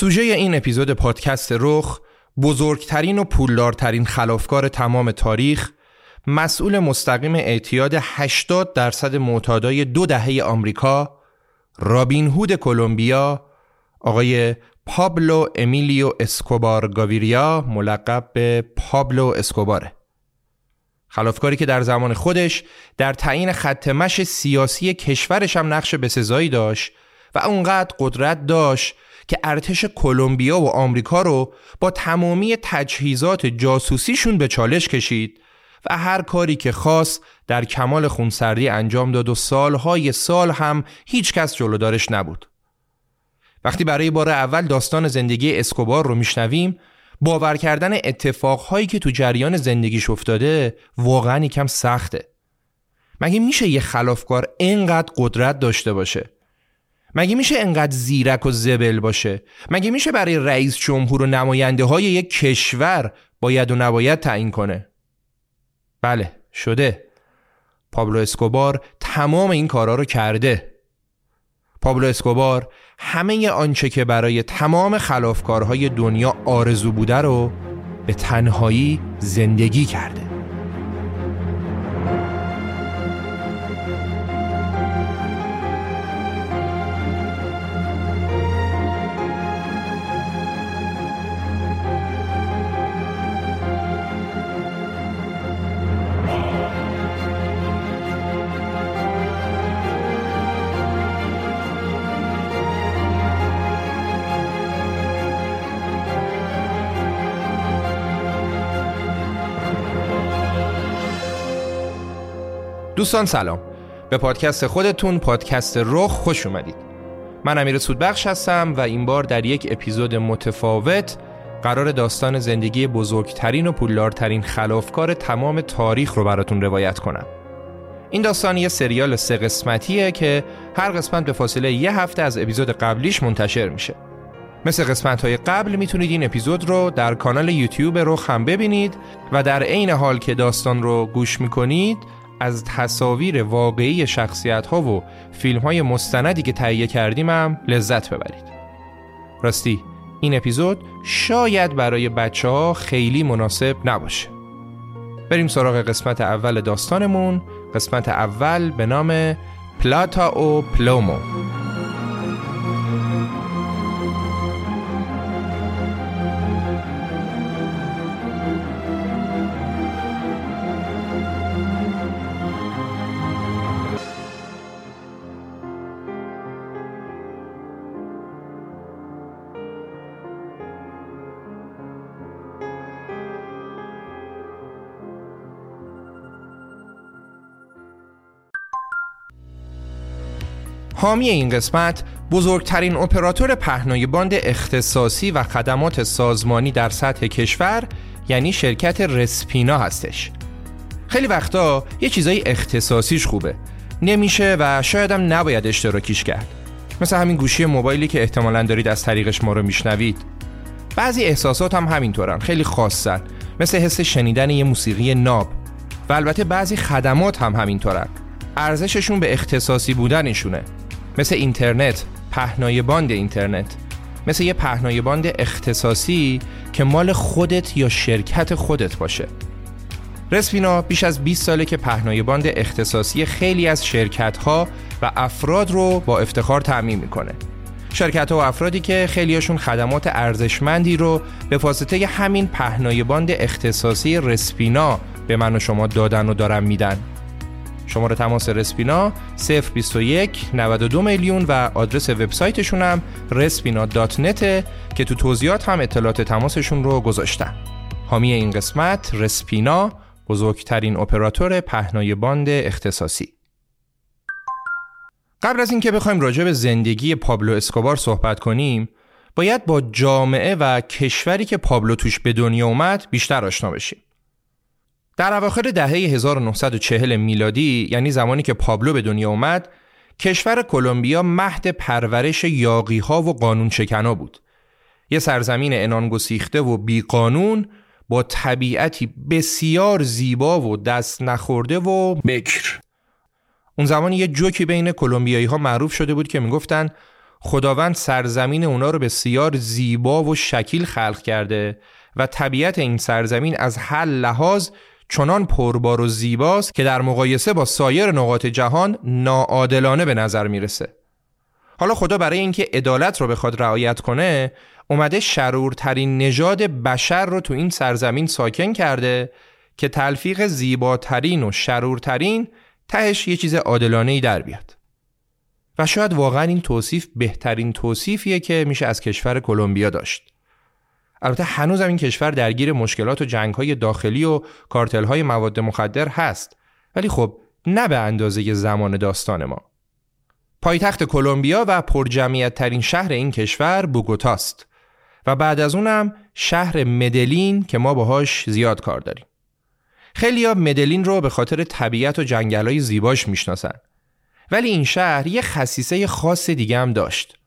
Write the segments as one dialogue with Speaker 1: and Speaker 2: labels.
Speaker 1: سوژه این اپیزود پادکست رخ بزرگترین و پولدارترین خلافکار تمام تاریخ مسئول مستقیم اعتیاد 80 درصد معتادای دو دهه آمریکا رابین هود کلمبیا آقای پابلو امیلیو اسکوبار گاویریا ملقب به پابلو اسکوباره. خلافکاری که در زمان خودش در تعیین خط سیاسی کشورش هم نقش بسزایی داشت و اونقدر قدرت داشت که ارتش کلمبیا و آمریکا رو با تمامی تجهیزات جاسوسیشون به چالش کشید و هر کاری که خواست در کمال خونسردی انجام داد و سالهای سال هم هیچ کس جلودارش نبود. وقتی برای بار اول داستان زندگی اسکوبار رو میشنویم باور کردن اتفاقهایی که تو جریان زندگیش افتاده واقعا یکم سخته. مگه میشه یه خلافکار اینقدر قدرت داشته باشه؟ مگه میشه انقدر زیرک و زبل باشه؟ مگه میشه برای رئیس جمهور و نماینده های یک کشور باید و نباید تعیین کنه؟ بله شده پابلو اسکوبار تمام این کارا رو کرده پابلو اسکوبار همه آنچه که برای تمام خلافکارهای دنیا آرزو بوده رو به تنهایی زندگی کرده دوستان سلام. به پادکست خودتون پادکست رخ خوش اومدید. من امیر سودبخش هستم و این بار در یک اپیزود متفاوت قرار داستان زندگی بزرگترین و پولدارترین خلافکار تمام تاریخ رو براتون روایت کنم. این داستان یه سریال سه قسمتیه که هر قسمت به فاصله یه هفته از اپیزود قبلیش منتشر میشه. مثل قسمت های قبل می‌تونید این اپیزود رو در کانال یوتیوب رخ هم ببینید و در عین حال که داستان رو گوش می‌کنید از تصاویر واقعی شخصیت ها و فیلم های مستندی که تهیه کردیم هم لذت ببرید. راستی این اپیزود شاید برای بچه ها خیلی مناسب نباشه. بریم سراغ قسمت اول داستانمون. قسمت اول به نام پلاتا و پلومو حامی این قسمت بزرگترین اپراتور پهنای باند اختصاصی و خدمات سازمانی در سطح کشور یعنی شرکت رسپینا هستش. خیلی وقتا یه چیزای اختصاصیش خوبه. نمیشه و شاید هم نباید اشتراکیش کرد. مثل همین گوشی موبایلی که احتمالا دارید از طریقش ما رو میشنوید. بعضی احساسات هم همینطورن خیلی خاصن مثل حس شنیدن یه موسیقی ناب. و البته بعضی خدمات هم همینطورن. ارزششون به اختصاصی بودنشونه. مثل اینترنت پهنای باند اینترنت. مثل یه پهنای باند اختصاصی که مال خودت یا شرکت خودت باشه. رسپینا بیش از 20 ساله که پهنای باند اختصاصی خیلی از شرکت ها و افراد رو با افتخار تأمین می‌کنه. شرکت ها و افرادی که خیلیاشون خدمات ارزشمندی رو به واسطه همین پهنای باند اختصاصی رسپینا به من و شما دادن و دارن میدن. شماره تماس رسپینا 021 92 میلیون و آدرس وبسایتشون هم net که تو توضیحات هم اطلاعات تماسشون رو گذاشتن. حامی این قسمت رسپینا بزرگترین اپراتور پهنای باند اختصاصی. قبل از اینکه بخوایم راجع به زندگی پابلو اسکوبار صحبت کنیم باید با جامعه و کشوری که پابلو توش به دنیا اومد بیشتر آشنا بشیم. در اواخر دهه 1940 میلادی یعنی زمانی که پابلو به دنیا اومد کشور کلمبیا مهد پرورش یاقی ها و قانون شکنا بود. یه سرزمین انانگسیخته و بیقانون با طبیعتی بسیار زیبا و دست نخورده و بکر. اون زمان یه جوکی بین کلمبیایی ها معروف شده بود که می‌گفتن خداوند سرزمین اونا رو بسیار زیبا و شکیل خلق کرده و طبیعت این سرزمین از هر لحاظ چنان پربار و زیباست که در مقایسه با سایر نقاط جهان ناعادلانه به نظر می‌رسه. حالا خدا برای اینکه عدالت رو بخواد رعایت کنه اومده شرورترین نژاد بشر رو تو این سرزمین ساکن کرده که تلفیق زیباترین و شرورترین تهش یه چیز عادلانه ای در بیاد. و شاید واقعا این توصیف بهترین توصیفیه که میشه از کشور کلمبیا داشت. البته هنوز این کشور درگیر مشکلات و جنگهای داخلی و کارتلهای مواد مخدر هست ولی خب نه به اندازه زمان داستان ما. پایتخت کلمبیا و پرجمعیت ترین شهر این کشور بوگوتاست و بعد از اونم شهر مدلین که ما باهاش زیاد کار داریم. خیلی ها مدلین رو به خاطر طبیعت و جنگلای زیباش می‌شناسن. ولی این شهر یه خصیصه خاص دیگه هم داشت.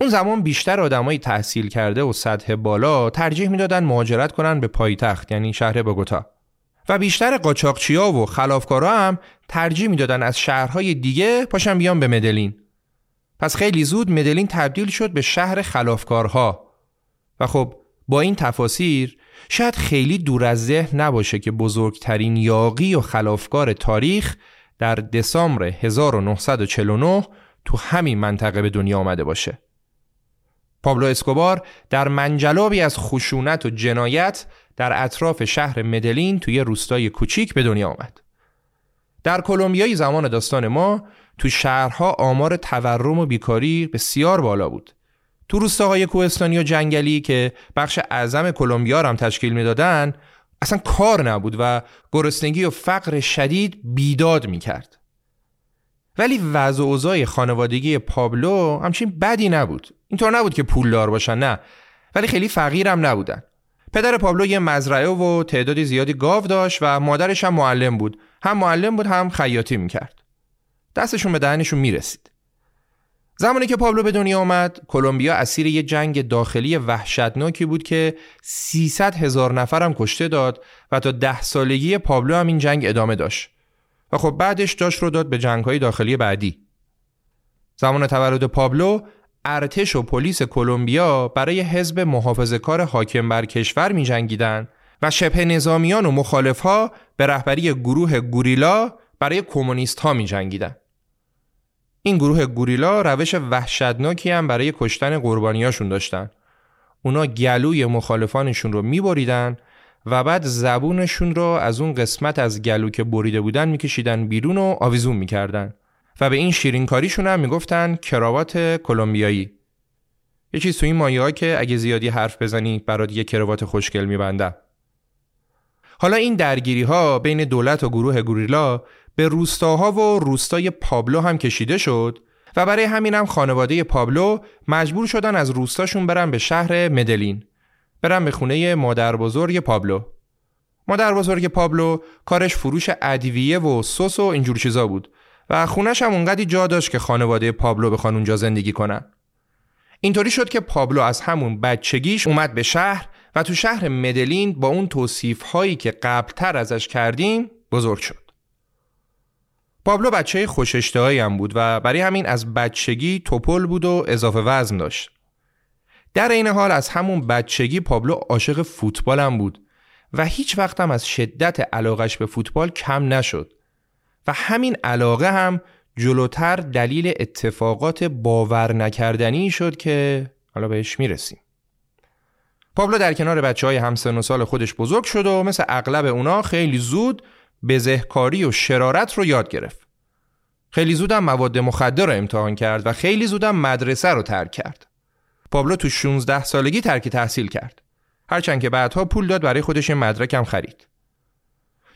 Speaker 1: اون زمان بیشتر آدمای تحصیل کرده و سطح بالا ترجیح می‌دادن مهاجرت کنن به پایتخت یعنی شهر بوگوتا و بیشتر قاچاقچیا و خلافکارا هم ترجیح می‌دادن از شهرهای دیگه پاشن بیان به مدلین. پس خیلی زود مدلین تبدیل شد به شهر خلافکارها. و خب با این تفاسیر شاید خیلی دور از ذهن نباشه که بزرگترین یاقی و خلافکار تاریخ در دسامبر 1949 تو همین منطقه به دنیا آمده باشه. پابلو اسکوبار در منجلابی از خشونت و جنایت در اطراف شهر مدلین توی روستای کوچیک به دنیا آمد. در کلمبیای زمان داستان ما تو شهرها آمار تورم و بیکاری بسیار بالا بود. تو روستاهای کوهستانی و جنگلی که بخش اعظم کلمبیا هم تشکیل می‌دادن اصلا کار نبود و گرسنگی و فقر شدید بیداد می‌کرد. ولی وضع اوضاع خانوادگی پابلو همچین بدی نبود. اینطور نبود که پولدار باشن نه ولی خیلی فقیرم نبودن. پدر پابلو یه مزرعه و تعدادی زیادی گاو داشت و مادرش هم معلم بود. هم معلم بود هم خیاطی می‌کرد. دستشون به دهنشون می‌رسید. زمانی که پابلو به دنیا آمد کلمبیا اسیر یه جنگ داخلی وحشتناکی بود که 300 هزار نفرم کشته داد و تا ده سالگی پابلو هم این جنگ ادامه داشت و خب بعدش داشت رو داد به جنگ های داخلی بعدی زمان تولد پابلو ارتش و پلیس کلمبیا برای حزب محافظه کار حاکم بر کشور می جنگیدن و شبه نظامیان و مخالف ها به رهبری گروه گوریلا برای کمونیست ها می جنگیدن. این گروه گوریلا روش وحشتناکی هم برای کشتن قربانیاشون داشتن. اونا گلوی مخالفانشون رو میبریدن و بعد زبونشون رو از اون قسمت از گلو که بریده بودن میکشیدن بیرون و آویزون می‌کردن و به این شیرینکاریشون هم می‌گفتن کراوات کلمبیایی. یه چیز تو این مایه که اگه زیادی حرف بزنی برات یه کراوات خوشگل میبندم. حالا این درگیری ها بین دولت و گروه گوریلا به روستاها و روستای پابلو هم کشیده شد و برای همین هم خانواده پابلو مجبور شدن از روستاشون برن به شهر مدلین برن به خونه مادر بزرگ پابلو. مادر بزرگ پابلو کارش فروش ادویه و سس و اینجور چیزا بود و خونش هم اونقدی جا داشت که خانواده پابلو بخوان اونجا زندگی کنن. اینطوری شد که پابلو از همون بچگیش اومد به شهر و تو شهر مدلین با اون توصیف هایی که قبلتر ازش کردیم بزرگ شد. پابلو بچه خوش هم بود و برای همین از بچگی توپل بود و اضافه وزن داشت. در این حال از همون بچگی پابلو عاشق فوتبال هم بود و هیچ وقت هم از شدت علاقش به فوتبال کم نشد و همین علاقه هم جلوتر دلیل اتفاقات باور نکردنی شد که حالا بهش می‌رسیم. پابلو در کنار بچه های همسن و سال خودش بزرگ شد و مثل اغلب اونا خیلی زود بزهکاری و شرارت رو یاد گرفت. خیلی زودم مواد مخدر رو امتحان کرد و خیلی زودم مدرسه رو ترک کرد. پابلو تو 16 سالگی ترک تحصیل کرد. هرچند که بعدها پول داد برای خودش مدرکم خرید.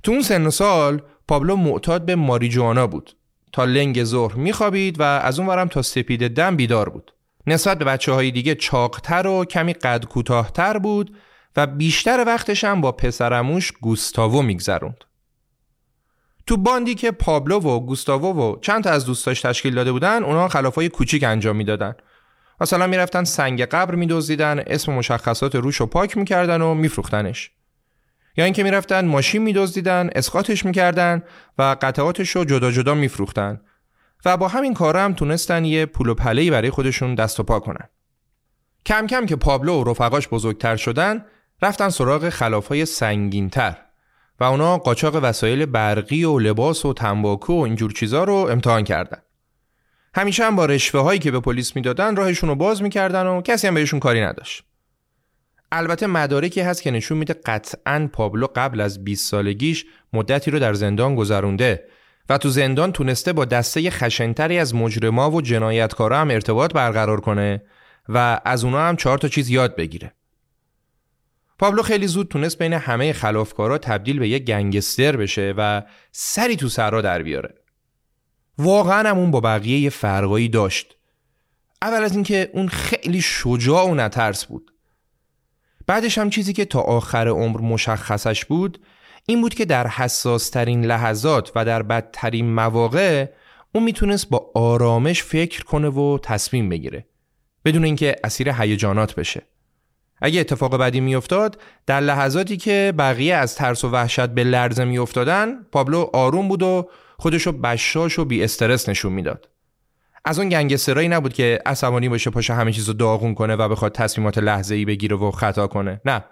Speaker 1: تو اون سن و سال پابلو معتاد به ماریجوانا بود. تا لنگ ظهر میخوابید و از اون ورم تا سپید دم بیدار بود. نسبت به بچه های دیگه چاقتر و کمی قد کوتاهتر بود و بیشتر وقتش هم با پسرموش گوستاوو میگذروند. تو باندی که پابلو و گوستاوو و چند تا از دوستاش تشکیل داده بودن اونا خلافای کوچیک انجام می‌دادن مثلا می‌رفتن سنگ قبر میدزدیدن اسم مشخصات روش رو پاک می‌کردن و میفروختنش یا اینکه می‌رفتن ماشین میدزدیدن اسقاطش می‌کردن و قطعاتش رو جدا جدا میفروختن و با همین کار هم تونستن یه پول و برای خودشون دست و پا کنن. کم کم که پابلو و رفقاش بزرگتر شدن رفتن سراغ خلافای سنگینتر و اونا قاچاق وسایل برقی و لباس و تنباکو و اینجور چیزا رو امتحان کردن. همیشه هم با رشوه هایی که به پلیس می‌دادن راهشون رو باز می‌کردن و کسی هم بهشون کاری نداشت. البته مدارکی هست که نشون میده قطعا پابلو قبل از 20 سالگیش مدتی رو در زندان گذرونده و تو زندان تونسته با دسته خشنتری از مجرما و جنایتکارا هم ارتباط برقرار کنه و از اونا هم چهار تا چیز یاد بگیره. پابلو خیلی زود تونست بین همه خلافکارا تبدیل به یک گنگستر بشه و سری تو سرا در بیاره. واقعا هم اون با بقیه یه فرقایی داشت. اول از اینکه اون خیلی شجاع و نترس بود. بعدش هم چیزی که تا آخر عمر مشخصش بود این بود که در حساسترین لحظات و در بدترین مواقع اون می‌تونست با آرامش فکر کنه و تصمیم بگیره بدون اینکه اسیر هیجانات بشه اگه اتفاق بدی میافتاد در لحظاتی که بقیه از ترس و وحشت به لرزه میافتادن پابلو آروم بود و خودشو بشاش و بی استرس نشون می‌داد. از اون گنگسترایی نبود که عصبانی باشه پاشه همه چیزو داغون کنه و بخواد تصمیمات لحظه ای بگیره و خطا کنه. نه.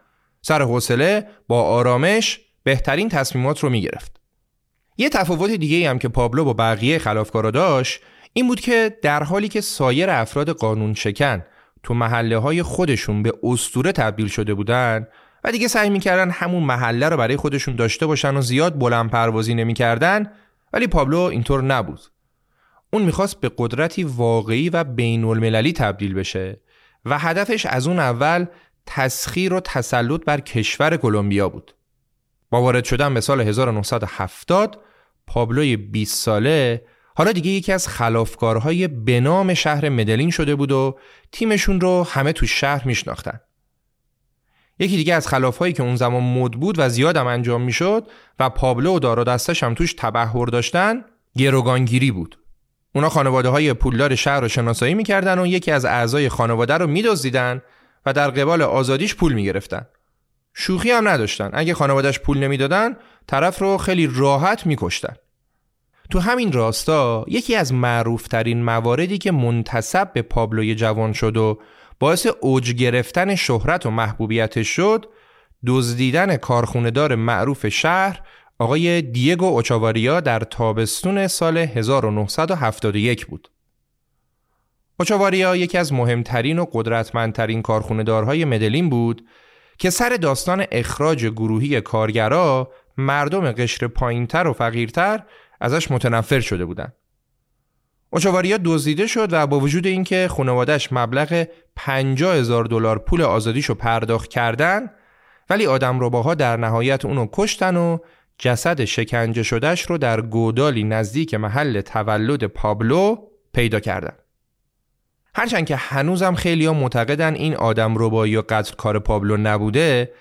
Speaker 1: سر حوصله با آرامش بهترین تصمیمات رو می‌گرفت. یه تفاوت دیگه هم که پابلو با بقیه خلافکارا داشت این بود که در حالی که سایر افراد قانون شکن تو محله های خودشون به استوره تبدیل شده بودن و دیگه سعی می‌کردن همون محله رو برای خودشون داشته باشن و زیاد بلند پروازی نمی‌کردن ولی پابلو اینطور نبود اون می‌خواست به قدرتی واقعی و بین المللی تبدیل بشه و هدفش از اون اول تسخیر و تسلط بر کشور کلمبیا بود. با وارد شدن به سال 1970 پابلوی 20 ساله حالا دیگه یکی از خلافکارهای به نام شهر مدلین شده بود و تیمشون رو همه تو شهر میشناختن. یکی دیگه از خلافهایی که اون زمان مد بود و زیادم انجام می‌شد و پابلو و دار و دستش هم توش تبهر داشتن گروگانگیری بود. اونا خانواده های پولدار شهر رو شناسایی می‌کردن و یکی از اعضای خانواده رو میدزدیدن و در قبال آزادیش پول می‌گرفتن. شوخی هم نداشتن. اگه خانوادهش پول نمی‌دادن، طرف رو خیلی راحت میکشتن. تو همین راستا یکی از معروفترین مواردی که منتصب به پابلوی جوان شد و باعث اوج گرفتن شهرت و محبوبیتش شد دزدیدن کارخونهدار معروف شهر آقای دیگو اوچاواریا در تابستون سال 1971 بود. اوچاواریا یکی از مهمترین و قدرتمندترین کارخونهدارهای مدلین بود که سر داستان اخراج گروهی کارگرا مردم قشر پایینتر و فقیرتر ازش متنفر شده بودند. اوچاواریا دزدیده شد و با وجود اینکه خانوادش مبلغ 50 هزار دلار پول آزادیشو پرداخت کردن ولی آدم روباها در نهایت اونو کشتن و جسد شکنجه شدهش رو در گودالی نزدیک محل تولد پابلو پیدا کردن. هرچند که هنوزم خیلی ها معتقدن این آدم ربایی و قتل کار پابلو نبوده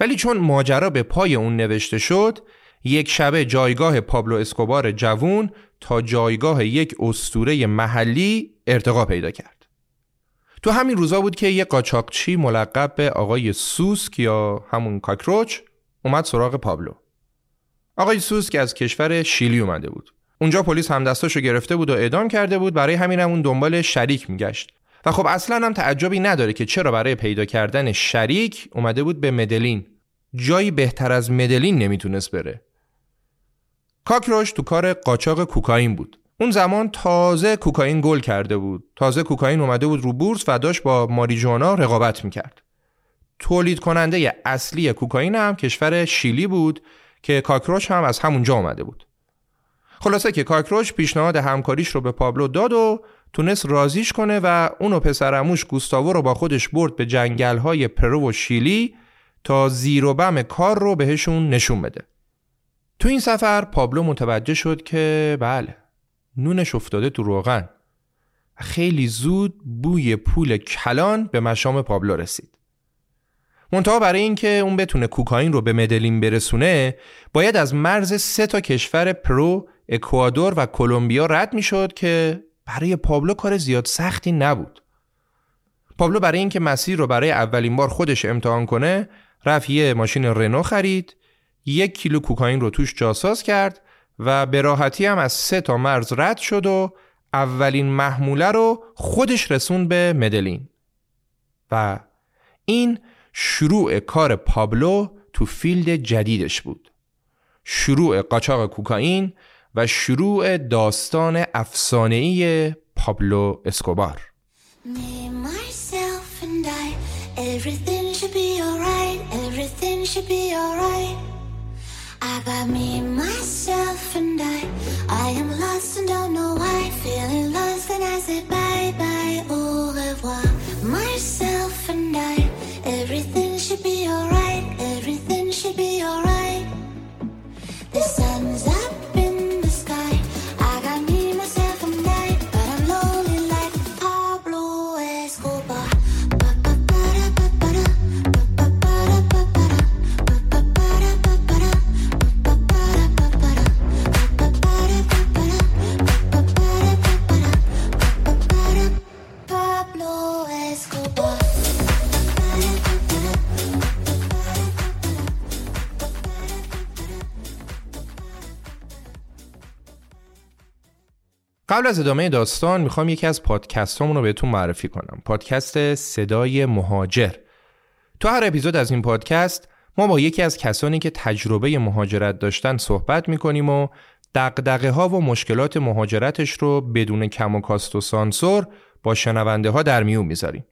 Speaker 1: ولی چون ماجرا به پای اون نوشته شد یک شبه جایگاه پابلو اسکوبار جوون تا جایگاه یک استوره محلی ارتقا پیدا کرد. تو همین روزا بود که یک قاچاقچی ملقب به آقای سوسک یا همون کاکروچ اومد سراغ پابلو. آقای سوس که از کشور شیلی اومده بود اونجا پلیس همدستاشو گرفته بود و اعدام کرده بود برای همین اون دنبال شریک میگشت و خب اصلا هم تعجبی نداره که چرا برای پیدا کردن شریک اومده بود به مدلین جایی بهتر از مدلین نمی‌تونست بره کاکروش تو کار قاچاق کوکائین بود. اون زمان تازه کوکائین گل کرده بود. تازه کوکائین اومده بود رو بورس و داشت با ماریجوانا رقابت می‌کرد. تولید کننده اصلی کوکائین هم کشور شیلی بود که کاکروچ هم از همونجا آمده بود. خلاصه که کاکروچ پیشنهاد همکاریش رو به پابلو داد و تونست راضیش کنه و اون و پسرعموش گوستاوو رو با خودش برد به جنگل های پرو و شیلی تا زیر و بم کار رو بهشون نشون بده. تو این سفر پابلو متوجه شد که بله نونش افتاده تو روغن خیلی زود بوی پول کلان به مشام پابلو رسید منتها برای اینکه اون بتونه کوکائین رو به مدلین برسونه باید از مرز سه تا کشور پرو، اکوادور و کلمبیا رد می‌شد که برای پابلو کار زیاد سختی نبود. پابلو برای اینکه مسیر رو برای اولین بار خودش امتحان کنه رفت یه ماشین رنو خرید یک کیلو کوکائین رو توش جاساز کرد و به راحتی هم از سه تا مرز رد شد و اولین محموله رو خودش رسوند به مدلین. و این شروع کار پابلو تو field جدیدش بود. شروع قاچاق کوکائین و شروع داستان افسانه‌ای پابلو اسکوبار. I got me, myself, and I. I am lost and don't know why. Feeling lost, and I said bye bye, au revoir. Myself and I. Everything should be alright. Everything should be alright. The sun's up. قبل از ادامه داستان می‌خوام یکی از پادکست رو بهتون معرفی کنم. پادکست صدای مهاجر. تو هر اپیزود از این پادکست ما با یکی از کسانی که تجربه مهاجرت داشتن صحبت می‌کنیم و دقدقه ها و مشکلات مهاجرتش رو بدون کم و کاست و سانسور با شنونده ها در میون می‌ذاریم.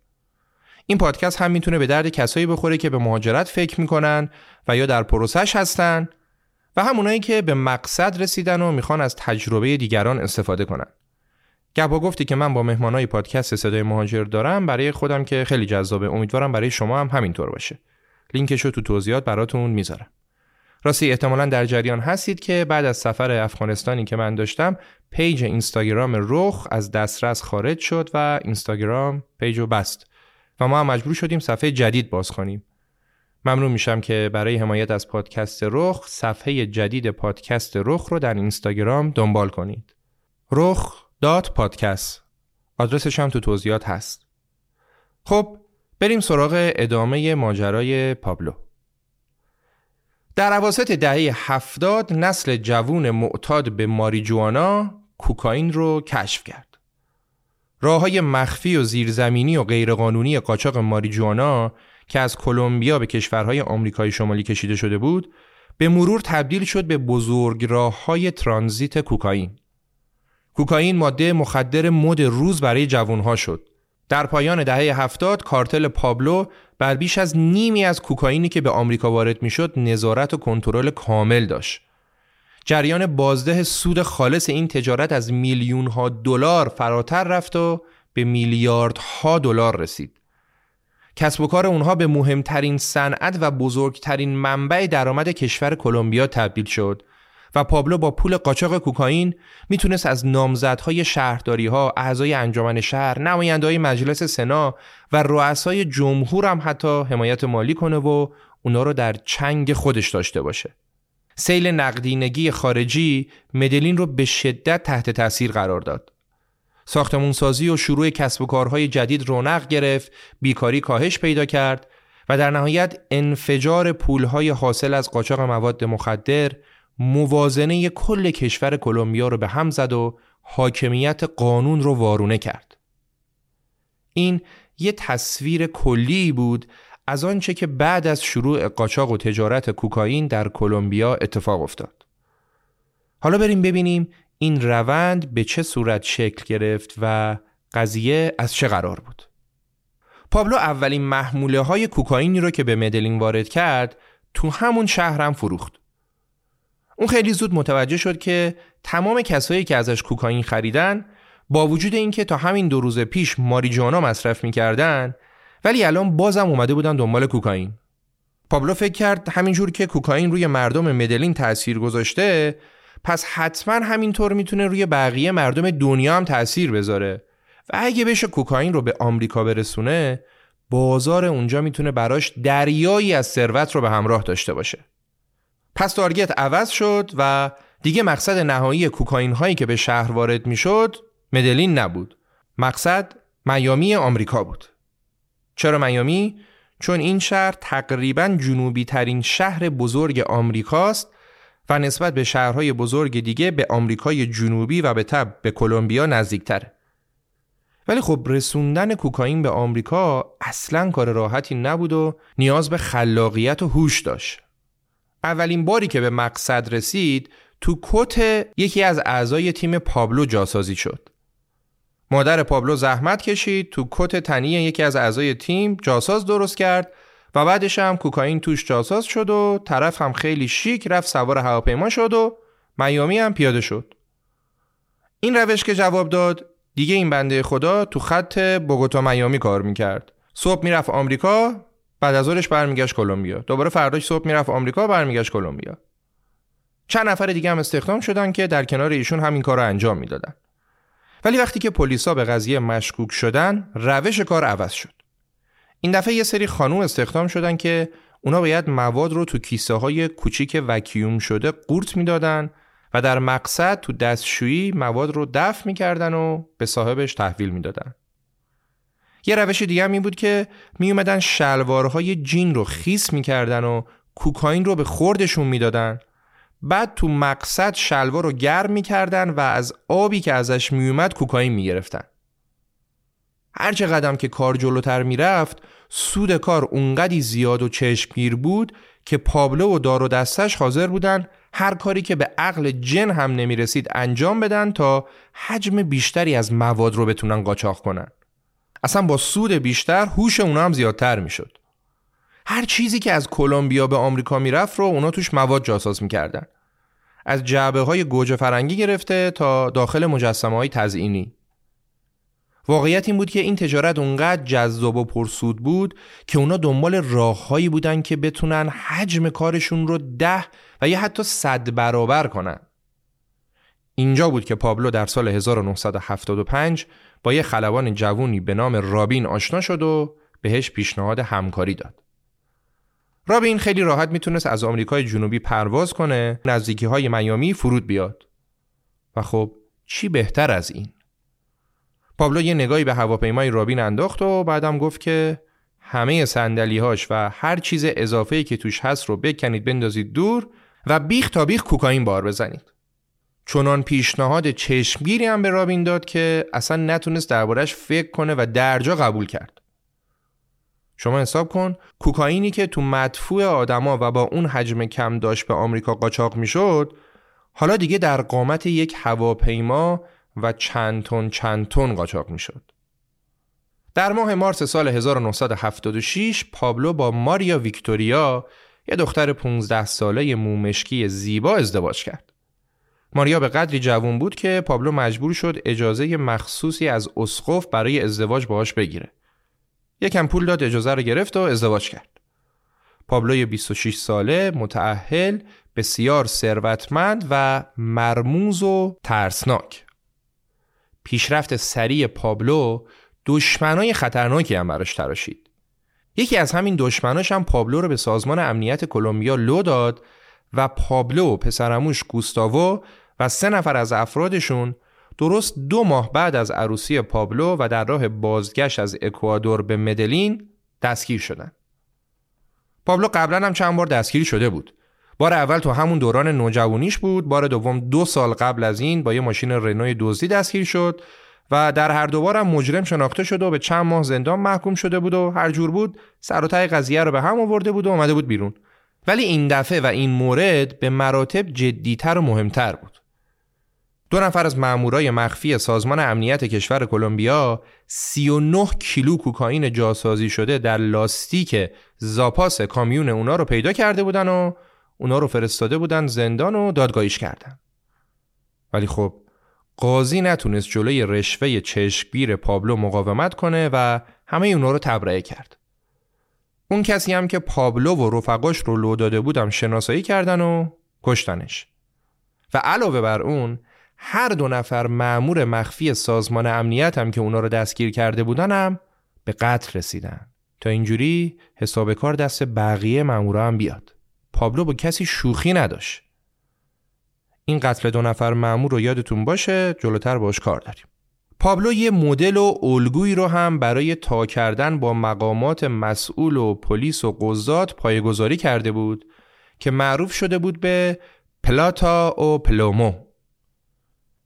Speaker 1: این پادکست هم می‌تونه به درد کسایی بخوره که به مهاجرت فکر می‌کنن و یا در پروسش هستن و همونایی که به مقصد رسیدن و می‌خوان از تجربه دیگران استفاده کنن. گپ و گفتی که من با مهمانای پادکست صدای مهاجر دارم برای خودم که خیلی جذابه امیدوارم برای شما هم همینطور باشه. لینکش رو تو توضیحات براتون می‌ذارم. راستی احتمالا در جریان هستید که بعد از سفر افغانستانی که من داشتم page اینستاگرام رخ از دسترس خارج شد و اینستاگرام page رو بست و ما هم مجبور شدیم صفحه جدید باز کنیم ممنون میشم که برای حمایت از پادکست رخ صفحه جدید پادکست رخ رو در اینستاگرام دنبال کنید. رخ دات پادکست آدرسش هم تو توضیحات هست. خب بریم سراغ ادامه ماجرای پابلو. در عواسط دهه هفتاد نسل جوون معتاد به ماریجوانا کوکائین رو کشف کرد. راه های مخفی و زیرزمینی و غیرقانونی قاچاق ماریجوانا که از کلمبیا به کشورهای آمریکای شمالی کشیده شده بود به مرور تبدیل شد به بزرگ راه های ترانزیت کوکائین. کوکائین ماده مخدر مد روز برای جوانها شد. در پایان دهه هفتاد کارتل پابلو بر بیش از نیمی از کوکائینی که به آمریکا وارد می‌شد نظارت و کنترل کامل داشت. جریان بازده سود خالص این تجارت از میلیون ها دلار فراتر رفت و به میلیاردها دلار رسید. کسب و کار اونها به مهمترین صنعت و بزرگترین منبع درآمد کشور کلمبیا تبدیل شد و پابلو با پول قاچاق کوکائین می‌تونست از نامزدهای شهرداری ها، اعضای انجمن شهر، نمایندهای مجلس سنا و رؤسای جمهور هم حتی حمایت مالی کنه و اونا رو در چنگ خودش داشته باشه. سیل نقدینگی خارجی مدلین رو به شدت تحت تاثیر قرار داد. ساختمونسازی و شروع کسب و کارهای جدید رونق گرفت، بیکاری کاهش پیدا کرد و در نهایت انفجار پولهای حاصل از قاچاق مواد مخدر موازنه کل کشور کلمبیا رو به هم زد و حاکمیت قانون رو وارونه کرد. این یه تصویر کلی بود از آنچه که بعد از شروع قاچاق و تجارت کوکائین در کلمبیا اتفاق افتاد. حالا بریم ببینیم این روند به چه صورت شکل گرفت و قضیه از چه قرار بود؟ پابلو اولین محموله های کوکائینی رو که به مدلین وارد کرد تو همون شهرم فروخت. اون خیلی زود متوجه شد که تمام کسایی که ازش کوکائین خریدن با وجود اینکه تا همین دو روز پیش ماریجوانا مصرف می‌کردن ولی الان بازم اومده بودن دنبال کوکائین. پابلو فکر کرد همینجور که کوکائین روی مردم مدلین تاثیر گذاشته پس حتما همینطور می‌تونه روی بقیه مردم دنیا هم تاثیر بذاره. و اگه بشه کوکائین رو به آمریکا برسونه بازار اونجا می‌تونه براش دریایی از ثروت رو به همراه داشته باشه. پس تارگت عوض شد و دیگه مقصد نهایی کوکائین هایی که به شهر وارد می‌شد مدلین نبود. مقصد میامی آمریکا بود. چرا میامی؟ چون این شهر تقریبا جنوبی ترین شهر بزرگ آمریکاست و نسبت به شهرهای بزرگ دیگه به آمریکای جنوبی و به تب به کلمبیا نزدیکتره. ولی خب رسوندن کوکائین به آمریکا اصلا کار راحتی نبود و نیاز به خلاقیت و هوش داشت. اولین باری که به مقصد رسید تو کت یکی از اعضای تیم پابلو جاسازی شد. مادر پابلو زحمت کشید تو کت تنی یکی از اعضای تیم جاساز درست کرد و بعدش هم کوکائین توش جاساز شد و طرف هم خیلی شیک رفت سوار هواپیما شد و میامی هم پیاده شد. این روش که جواب داد دیگه این بنده خدا تو خط بوگوتا میامی کار می‌کرد. صبح می‌رفت آمریکا بعد از ظهرش برمیگشت کلمبیا. دوباره فرداش صبح می‌رفت آمریکا برمیگشت کلمبیا. چند نفر دیگه هم استخدام شدن که در کنار ایشون همین کار رو انجام می‌دادن. ولی وقتی که پلیسا به قضیه مشکوک شدن روش کار عوض شد این دفعه یه سری خانوم استخدام شدن که اونا باید مواد رو تو کیسه های کوچیک وکیوم شده قورت می‌دادن و در مقصد تو دستشویی مواد رو دفع می‌کردن و به صاحبش تحویل می‌دادن. یه روش دیگه هم این بود که می اومدن شلوارهای جین رو خیس می‌کردن و کوکائین رو به خوردشون می‌دادن بعد تو مقصد شلوار رو گرم می‌کردن و از آبی که ازش میومد کوکائین می‌گرفتن هر قدم که کار جلوتر می‌رفت سود کار اونقدی زیاد و چشمگیر بود که پابلو و دار و دستش حاضر بودن هر کاری که به عقل جن هم نمی‌رسید انجام بدن تا حجم بیشتری از مواد رو بتونن قاچاق کنن. اصلا با سود بیشتر هوش اونا هم زیادتر می‌شد. هر چیزی که از کلمبیا به آمریکا می‌رفت رو اونا توش مواد جاساز می‌کردن. از جعبه های گوجه فرنگی گرفته تا داخل مجسمه های تزئینی. واقعیت این بود که این تجارت اونقدر جذاب و پرسود بود که اونا دنبال راههایی بودن که بتونن حجم کارشون رو ده و یا حتی صد برابر کنن. اینجا بود که پابلو در سال 1975 با یه خلبان جوونی به نام رابین آشنا شد و بهش پیشنهاد همکاری داد. رابین خیلی راحت می‌تونست از آمریکای جنوبی پرواز کنه نزدیکی های میامی فرود بیاد. و خب چی بهتر از این؟ پابلو یه نگاهی به هواپیمای رابین انداخت و بعدم گفت که همه هاش و هر چیز اضافه که توش هست رو بکنید بندازید دور و بیخ تا بیخ کوکائین بار بزنید. چنان پیشنهاد چشمگیری هم به رابین داد که اصلا نتونست دربارش فکر کنه و درجا قبول کرد. شما حساب کن کوکائینی که تو مدفوع آدما و با اون حجم کم داشت به آمریکا قاچاق می‌شد حالا دیگه در قامت یک هواپیما و چند تن چند تن قاچاق می‌شد. در ماه مارس سال 1976 پابلو با ماریا ویکتوریا یه دختر 15 ساله مومشکی زیبا ازدواج کرد. ماریا به قدری جوون بود که پابلو مجبور شد اجازه مخصوصی از اسقف برای ازدواج باهاش بگیره. یکم پول داد اجازه رو گرفت و ازدواج کرد. پابلوی 26 ساله متعهل بسیار ثروتمند و مرموز و ترسناک پیشرفت سریع پابلو دشمنای خطرناکی هم براش تراشید. یکی از همین دشمناش هم پابلو رو به سازمان امنیت کلمبیا لو داد و پابلو پسرموش گوستاوو و سه نفر از افرادشون درست دو ماه بعد از عروسی پابلو و در راه بازگشت از اکوادور به مدلین دستگیر شدن. پابلو قبلا هم چند بار دستگیر شده بود. بار اول تو همون دوران نوجوانیش بود بار دوم دو سال قبل از این با یه ماشین رنوی دزدی دستگیر شد و در هر دوبار هم مجرم شناخته شده و به چند ماه زندان محکوم شده بود و هر جور بود سر و قضیه رو به هم آورده بود و اومده بود بیرون. ولی این دفعه و این مورد به مراتب جدیتر و مهمتر بود. دو نفر از مامورای مخفی سازمان امنیت کشور کلمبیا 39 کیلو کوکائین جاسازی شده در لاستیک زاپاس کامیون اونا رو پیدا کرده بودن و اونا رو فرستاده بودن زندان و دادگاهیش کردن. ولی خب قاضی نتونست جلوی رشوه چشمگیر پابلو مقاومت کنه و همه اونا رو تبرئه کرد. اون کسی هم که پابلو و رفقاش رو لو داده بودم شناسایی کردن و کشتنش. و علاوه بر اون هر دو نفر معمور مخفی سازمان امنیت هم که اونا رو دستگیر کرده بودن هم به قتل رسیدن. تا اینجوری حساب کار دست بقیه مامورا هم بیاد. پابلو با کسی شوخی نداشت. این قتل دو نفر معمور رو یادتون باشه جلوتر باش کار داریم. پابلو یه مدل و الگویی رو هم برای تا کردن با مقامات مسئول و پلیس و قضات پایگذاری کرده بود که معروف شده بود به plata o plomo.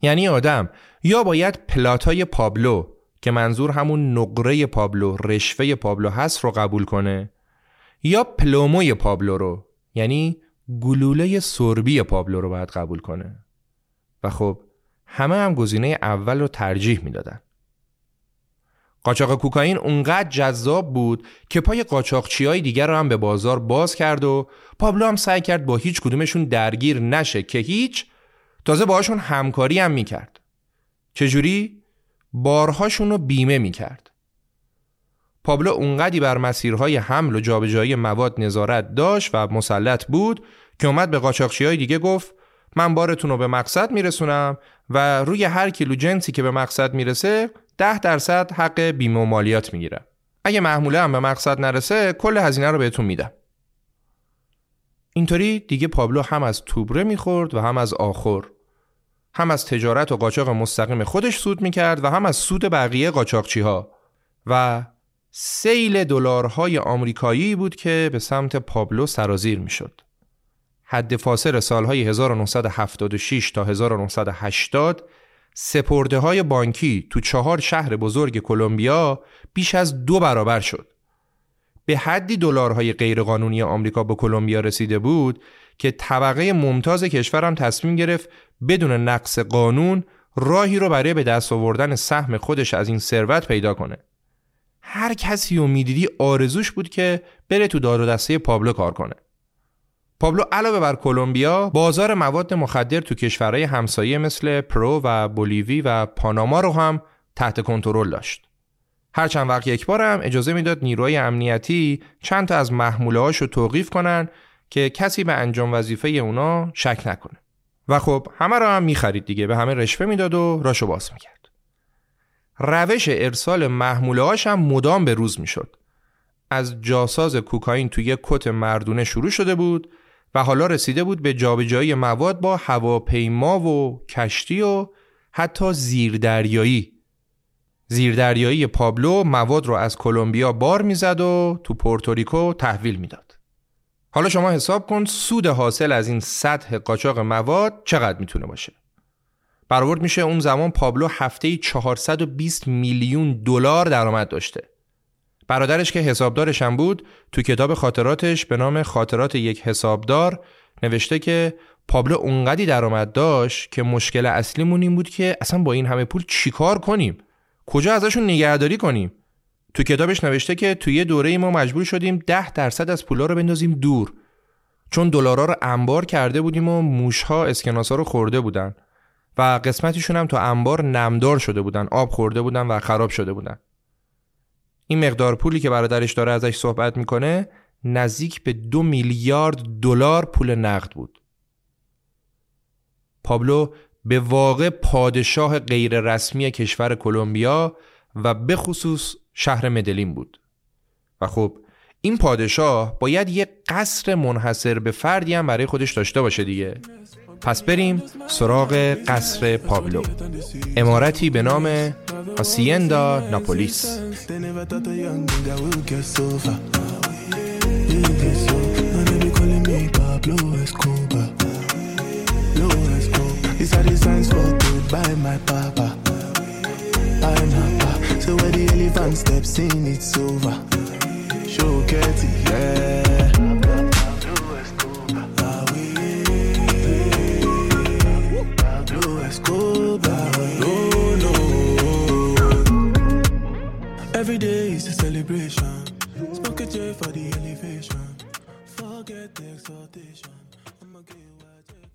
Speaker 1: یعنی آدم یا باید plata ی پابلو که منظور همون نقره پابلو رشوه پابلو هست رو قبول کنه یا plomo ی پابلو رو یعنی گلوله سربی پابلو رو باید قبول کنه. و خب همه هم گزینه اول رو ترجیح می‌دادن. قاچاق کوکائین اونقدر جذاب بود که پای قاچاقچی های دیگر رو هم به بازار باز کرد و پابلو هم سعی کرد با هیچ کدومشون درگیر نشه که هیچ تازه باهاشون همکاری هم می‌کرد. چجوری؟ بارهاشون رو بیمه می‌کرد. پابلو اونقدی بر مسیرهای حمل و جابجایی مواد نظارت داشت و مسلط بود که اومد به قاچاقچی های دیگه گفت من بارتون رو به مقصد میرسونم و روی هر کیلو جنسی که به مقصد می‌رسه ده درصد حق بیمه و مالیات می‌گیرم. اگه محموله هم به مقصد نرسه کل هزینه رو بهتون میدم. اینطوری دیگه پابلو هم از توبره می‌خورد و هم از آخر هم از تجارت و قاچاق مستقیم خودش سود می‌کرد و هم از سود بقیه قاچاقچی ها و سیل دلارهای آمریکایی بود که به سمت پابلو سرازیر می‌شد. حد فاصل سالهای 1976 تا 1980 سپرده های بانکی تو چهار شهر بزرگ کلمبیا بیش از دو برابر شد. به حدی دلارهای غیرقانونی آمریکا به کلمبیا رسیده بود که طبقه ممتاز کشورم تصمیم گرفت بدون نقض قانون راهی رو برای به دست آوردن سهم خودش از این ثروت پیدا کنه. هر کسی رو می‌دیدی آرزوش بود که بره تو دار و دسته پابلو کار کنه. پابلو علاوه بر کلمبیا بازار مواد مخدر تو کشورهای همسایه مثل پرو و بولیوی و پاناما رو هم تحت کنترل داشت. هر چند وقت یک بار هم اجازه می‌داد نیروهای امنیتی چند تا از محموله رو توقیف کنن که کسی به انجام وظیفه اونا شک نکنه. و خب همه رو هم می‌خرید دیگه به همه رشوه می‌داد و راشو باز می‌کرد. روش ارسال محموله هم مدام به روز می‌شد. از جاساز کوکائین توی کت مردونه شروع شده بود و حالا رسیده بود به جابجایی مواد با هواپیما و کشتی و حتی زیردریایی. زیردریایی پابلو مواد رو از کلمبیا بار می‌زد و تو پورتوریکو تحویل می‌داد. حالا شما حساب کن سود حاصل از این سطح قاچاق مواد چقدر می‌تونه باشه. برآورد میشه اون زمان پابلو هفته 420 میلیون دلار درآمد داشته. برادرش که حسابدارش هم بود تو کتاب خاطراتش به نام خاطرات یک حسابدار نوشته که پابلو اونقدی درآمد داشت که مشکل اصلیمون این بود که اصلا با این همه پول چیکار کنیم؟ کجا ازشون نگهداری کنیم؟ تو کتابش نوشته که توی یه دوره ای ما مجبور شدیم ده درصد از پولا رو بندازیم دور. چون دلارا رو انبار کرده بودیم و موشها اسکناسا رو خورده بودن. و قسمتشون هم تو انبار نمدار شده بودن آب خورده بودن و خراب شده بودن. این مقدار پولی که برادرش داره ازش صحبت می‌کنه نزدیک به دو میلیارد دلار پول نقد بود. پابلو به واقع پادشاه غیر رسمی کشور کلمبیا و به خصوص شهر مدلین بود. و خب این پادشاه باید یک قصر منحصر به فردی هم برای خودش داشته باشه دیگه. پس بریم سراغ قصر پابلو. امارتی به نام آسیندا ناپولیس.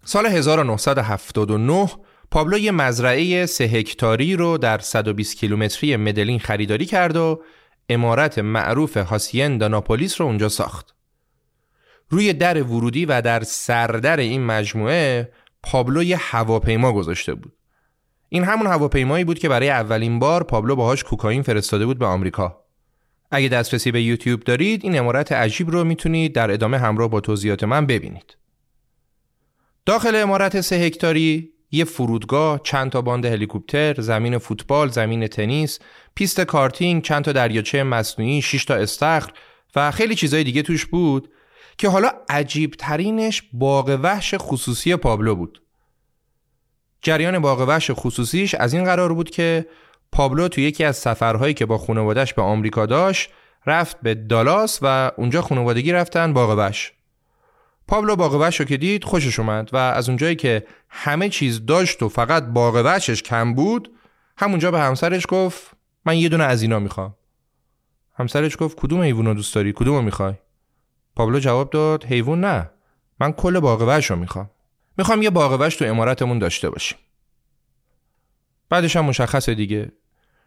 Speaker 1: سال 1979 پابلو یه مزرعه سه هکتاری رو در 120 کیلومتری مدلین خریداری کرد و امارت معروف هاسین ناپولیس رو اونجا ساخت. روی در ورودی و در سردر این مجموعه پابلو یه هواپیما گذاشته بود. این همون هواپیمایی بود که برای اولین بار پابلو باهاش کوکائین فرستاده بود به آمریکا. اگه دسترسی به یوتیوب دارید این امارت عجیب رو می‌تونید در ادامه همراه با توضیحات من ببینید. داخل عمارت سه هکتاری یه فرودگاه، چند تا باند هلیکوپتر، زمین فوتبال، زمین تنیس، پیست کارتینگ، چند تا دریاچه مصنوعی، 6 تا استخر و خیلی چیزای دیگه توش بود که حالا عجیب ترینش باغ وحش خصوصی پابلو بود جریان باغ وحش خصوصیش از این قرار بود که پابلو تو یکی از سفرهایی که با خانوادش به آمریکا داشت رفت به دالاس و اونجا خانوادگی رفتن باغ وحش. پابلو باغ وحش رو که دید خوشش اومد و از اونجایی که همه چیز داشت و فقط باغ وحشش کم بود همونجا به همسرش گفت من یه دونه از اینا می‌خوام. همسرش گفت کدوم حیوان رو دوست داری؟ کدوم رو می‌خوای؟ پابلو جواب داد حیوان نه من کل باغ وحش می‌خوام. می‌خوام یه باغ وحش تو امارتمون داشته باشیم. بعدش هم مشخصه دیگه.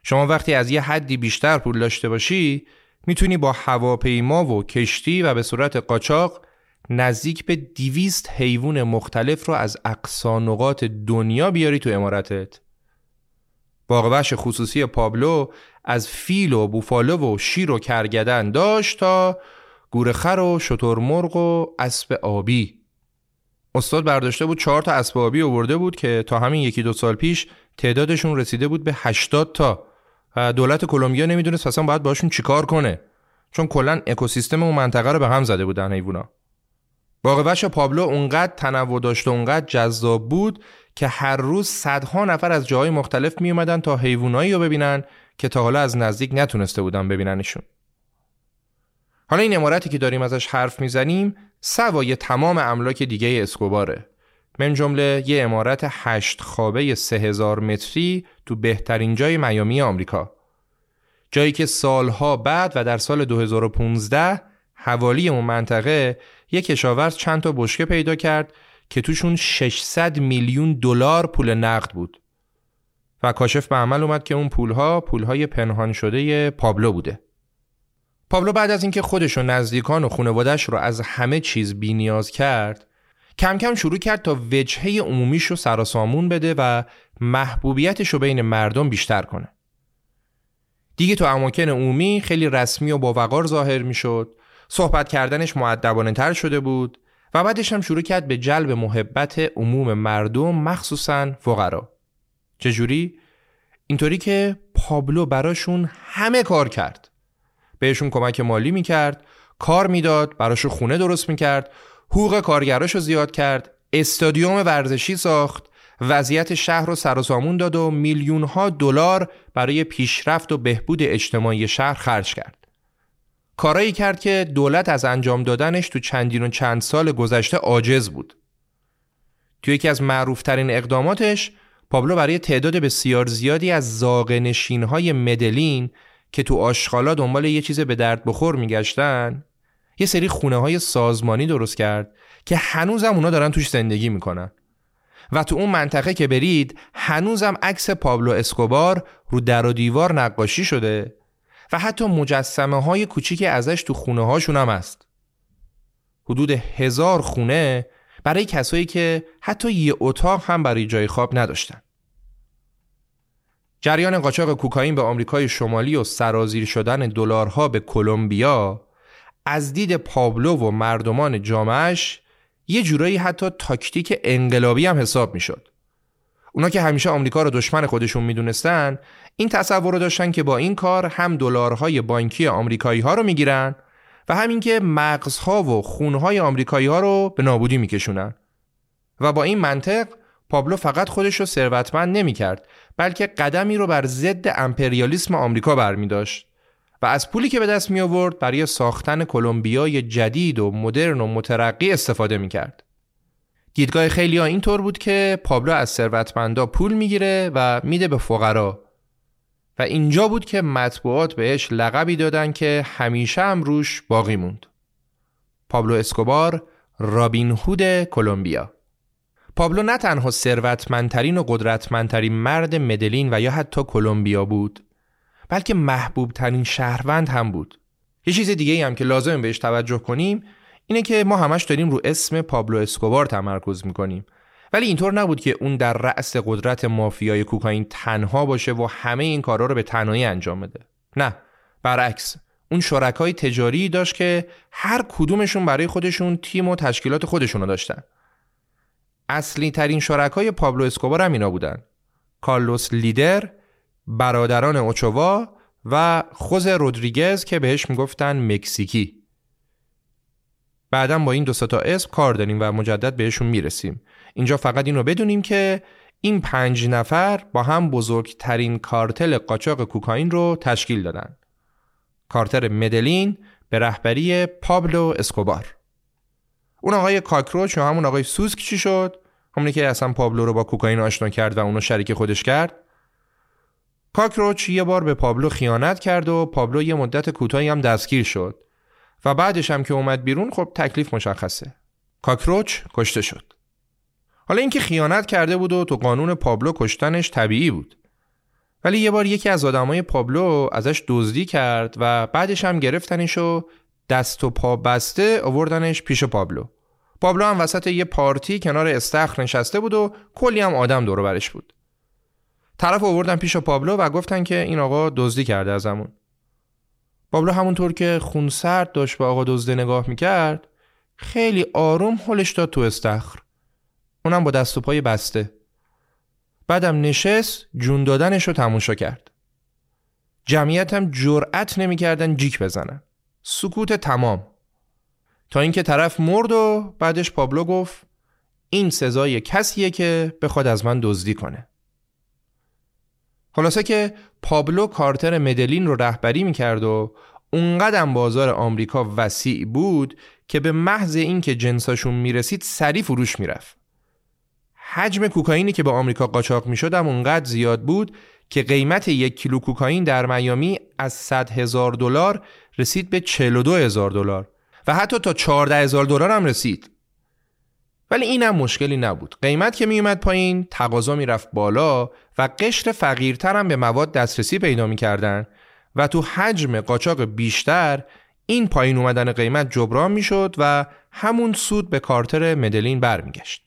Speaker 1: شما وقتی از یه حدی بیشتر پول داشته باشی می‌تونی با هواپیما و کشتی و به صورت قاچاق نزدیک به دیویست حیوان مختلف رو از اقصا نقاط دنیا بیاری تو امارتت باغ خصوصی پابلو از فیل و بوفالو و شیر و کرگدن داشت تا گورخر و شترمرغ و اسب آبی. استاد برداشته بود چهار تا اسب آبی آورده بود که تا همین یکی دو سال پیش تعدادشون رسیده بود به 80 تا. دولت کلمبیا نمی‌دونست اصلا باید باشون چیکار کنه. چون کلا اکوسیستم اون منطقه رو به هم زده بودن حیوونا. باغ وحش پابلو اونقدر تنوع داشت و اونقدر جذاب بود که هر روز صدها نفر از جاهای مختلف می اومدن تا حیوانایی رو ببینن که تا حالا از نزدیک نتونسته بودن ببیننشون. حالا این امارتی که داریم ازش حرف می‌زنیم سوای تمام املاک دیگه اسکوباره. من جمله یه امارت هشت خوابه سه هزار متری تو بهترین جای میامی آمریکا. جایی که سالها بعد و در سال 2015 حوالی اون منطقه یک کشاورز چند تا بشکه پیدا کرد که توشون 600 میلیون دلار پول نقد بود و کاشف به عمل اومد که اون پولها پولهای پنهان شده پابلو بوده پابلو بعد از اینکه خودش و نزدیکان و خانوادش رو از همه چیز بینیاز کرد کم کم شروع کرد تا وجهه عمومیش رو سراسامون بده و محبوبیتش رو بین مردم بیشتر کنه. دیگه تو اماکن عمومی خیلی رسمی و با وقار ظاهر می‌شد. صحبت کردنش معدبانه تر شده بود و بعدش هم شروع کرد به جلب محبت عموم مردم مخصوصا فقرا. چجوری؟ اینطوری که پابلو براشون همه کار کرد. بهشون کمک مالی می‌کرد کار می‌داد براشون خونه درست می‌کرد حقوق کارگراشو زیاد کرد استادیوم ورزشی ساخت وضعیت شهر رو سر و سامون داد و میلیون ها دلار برای پیشرفت و بهبود اجتماعی شهر خرج کرد کارایی کرد که دولت از انجام دادنش تو چندین و چند سال گذشته عاجز بود. تو یکی از معروفترین اقداماتش پابلو برای تعداد بسیار زیادی از زاغ های مدلین که تو آشغالا دنبال یه چیز به درد بخور میگشتن یه سری خونه های سازمانی درست کرد که هنوزم اونا دارن توش زندگی می‌کنن و تو اون منطقه که برید هنوزم عکس پابلو اسکوبار رو در و دیوار نقاشی شده و حتی مجسمه های کوچیک ازش تو خونه هاشون هم هست. حدود هزار خونه برای کسایی که حتی یه اتاق هم برای جای خواب نداشتن. جریان قاچاق کوکائین به آمریکای شمالی و سرازیر شدن دلارها به کلمبیا از دید پابلو و مردمان جامعش یه جورایی حتی تاکتیک انقلابی هم حساب می‌شد. اونا که همیشه آمریکا رو دشمن خودشون می‌دونستن این تصور رو داشتن که با این کار هم دلارهای بانکی آمریکایی ها رو می‌گیرن و همین که مغزها و خونهای آمریکایی ها رو به نابودی میکشونن و با این منطق پابلو فقط خودش رو ثروتمند نمی‌کرد بلکه قدمی رو بر ضد امپریالیسم آمریکا برمی داشت و از پولی که به دست می آورد برای ساختن کلمبیای جدید و مدرن و مترقی استفاده می کرد. دیدگاه خیلی ها اینطور بود که پابلو از ثروتمندا پول می‌گیره و میده به فقرا و اینجا بود که مطبوعات بهش لقبی دادن که همیشه هم روش باقی موند. پابلو اسکوبار رابین هود کلمبیا پابلو نه تنها ثروتمندترین و قدرتمندترین مرد مدلین و یا حتی کلمبیا بود بلکه محبوب ترین شهروند هم بود. یه چیز دیگه هم که لازم بهش توجه کنیم اینه که ما همش داریم رو اسم پابلو اسکوبار تمرکز می‌کنیم. ولی اینطور نبود که اون در رأس قدرت مافیای کوکائین تنها باشه و همه این کارا رو به تنهایی انجام بده. نه برعکس. اون شرکای تجاری داشت که هر کدومشون برای خودشون تیم و تشکیلات خودشونو داشتن. اصلی ترین شرکای پابلو اسکوبار هم اینا بودن. کارلوس لیدر برادران اوچوا و خوز رودریگز که بهش می‌گفتن مکزیکی. بعدا با این دو تا اسم کار داریم و مجدد بهشون می‌رسیم. اینجا فقط این رو بدونیم که این پنج نفر با هم بزرگترین کارتل قاچاق کوکائین رو تشکیل دادن. کارتر مدلین به رهبری پابلو اسکوبار. اون آقای کاکروچ و همون آقای سوسک چی شد؟ همونی که اصلا پابلو رو با کوکائین آشنا کرد و اونو شریک خودش کرد. کاکروچ یه بار به پابلو خیانت کرد و پابلو یه مدت کوتاهی هم دستگیر شد. و بعدش هم که اومد بیرون خب تکلیف مشخصه. کاکروچ کشته شد. حالا اینکه خیانت کرده بود و تو قانون پابلو کشتنش طبیعی بود. ولی یه بار یکی از آدمای پابلو ازش دزدی کرد و بعدش هم گرفتنش و دست و پا بسته آوردنش پیش پابلو. پابلو هم وسط یه پارتی کنار استخر نشسته بود و کلی هم آدم دور برش بود. طرف آوردن پیش پابلو و گفتن که این آقا دزدی کرده ازمون پابلو همونطور که خونسرد داشت به آقا دزده نگاه می‌کرد خیلی آروم حلش داد تو استخر. اونم با دست و پای بسته. بعدم نشست جون دادنش رو تموشا کرد. جمعیت هم جرأت نمی‌کردن جیک بزنن. سکوت تمام. تا اینکه طرف مرد و بعدش پابلو گفت این سزای کسیه که بخواد از من دزدی کنه. خلاصه که پابلو کارتر مدلین رو رهبری می‌کرد و اونقدر بازار آمریکا وسیع بود که به محض اینکه جنساشون می‌رسید سری فروش می‌رفت. حجم کوکائینی که به آمریکا قاچاق می‌شد هم اونقدر زیاد بود که قیمت یک کیلو کوکائین در میامی از 100 هزار دلار رسید به 42 هزار دلار. و حتی تا 14 هزار دلار هم رسید. ولی این هم مشکلی نبود. قیمت که میومد پایین تقاضا می‌رفت بالا و قشر فقیرتر هم به مواد دسترسی پیدا می‌کردن و تو حجم قاچاق بیشتر این پایین اومدن قیمت جبران می‌شد و همون سود به کارتر مدلین برمیگشت.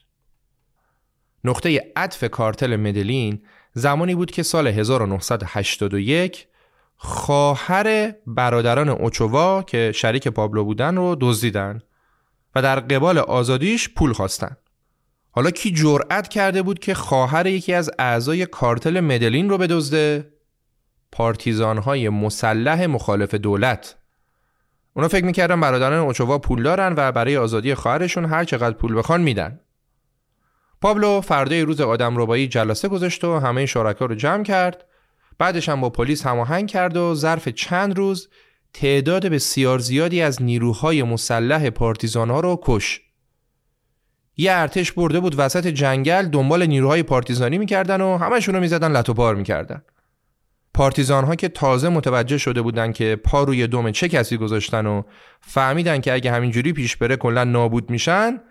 Speaker 1: نقطه عطف کارتل مدلین زمانی بود که سال 1981 خواهر برادران اوچووا که شریک پابلو بودن رو دزدیدن و در قبال آزادیش پول خواستن. حالا کی جرأت کرده بود که خواهر یکی از اعضای کارتل مدلین رو بدزده؟ پارتیزانهای مسلح مخالف دولت. اونا فکر می‌کردن برادران اوچووا پول دارن و برای آزادی خواهرشون هر چقدر پول بخوان میدن. پابلو فردای روز آدم ربایی جلسه گذاشت و همه شرکا رو جمع کرد بعدش هم با پلیس هماهنگ کرد و ظرف چند روز تعداد بسیار زیادی از نیروهای مسلح پارتیزان ها رو کش. یه ارتش برده بود وسط جنگل دنبال نیروهای پارتیزانی می‌کردن و همشون رو می‌زدن لط می‌کردن. پارتیزان ها که تازه متوجه شده بودن که پا روی دوم چه کسی گذاشتن و فهمیدن که اگه همینجوری پیش بره کلا نابود میشن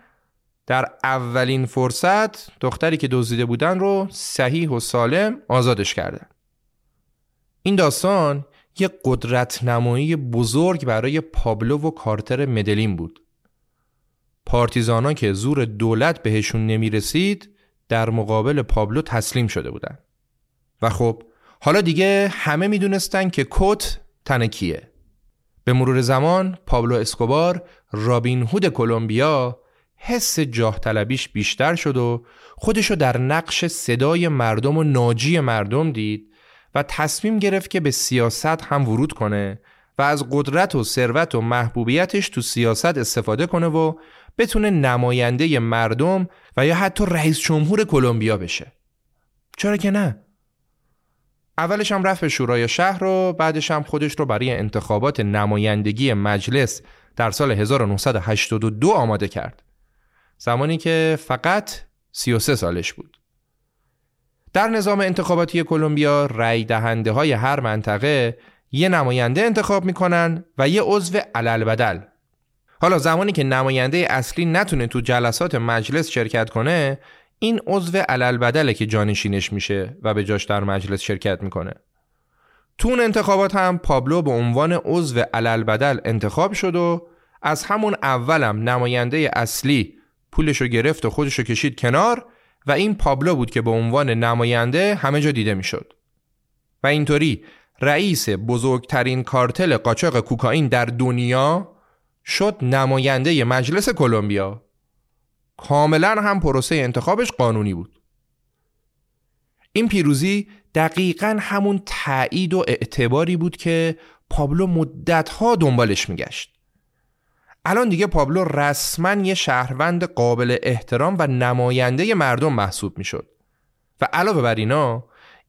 Speaker 1: در اولین فرصت دختری که دزدیده بودن رو صحیح و سالم آزادش کردن این داستان یه قدرت نمایی بزرگ برای پابلو و کارتر مدلین بود. پارتیزانا که زور دولت بهشون نمی رسید در مقابل پابلو تسلیم شده بودن. و خب حالا دیگه همه می‌دونستن که کت تن کیه. به مرور زمان پابلو اسکوبار رابین هود کلمبیا حس جاه طلبیش بیشتر شد و خودشو در نقش صدای مردم و ناجی مردم دید و تصمیم گرفت که به سیاست هم ورود کنه و از قدرت و ثروت و محبوبیتش تو سیاست استفاده کنه و بتونه نماینده مردم و یا حتی رئیس جمهور کلمبیا بشه. چرا که نه؟ اولش هم رفت به شورای شهر و بعدش هم خودش رو برای انتخابات نمایندگی مجلس در سال 1982 آماده کرد. زمانی که فقط 33 سالش بود. در نظام انتخاباتی کلمبیا رأی دهنده های هر منطقه یه نماینده انتخاب می‌کنن و یه عضو علل بدل حالا زمانی که نماینده اصلی نتونه تو جلسات مجلس شرکت کنه این عضو علل بدله که جانشینش میشه و به جاش در مجلس شرکت می‌کنه. تو اون انتخابات هم پابلو به عنوان عضو علل بدل انتخاب شد و از همون اولم نماینده اصلی پولشو گرفت و خودشو کشید کنار و این پابلو بود که به عنوان نماینده همه جا دیده می‌شد. و اینطوری رئیس بزرگترین کارتل قاچاق کوکائین در دنیا شد نماینده مجلس کلمبیا. کاملا هم پروسه انتخابش قانونی بود. این پیروزی دقیقا همون تایید و اعتباری بود که پابلو مدتها دنبالش میگشت. الان دیگه پابلو رسما یه شهروند قابل احترام و نماینده مردم محسوب می‌شد و علاوه بر اینا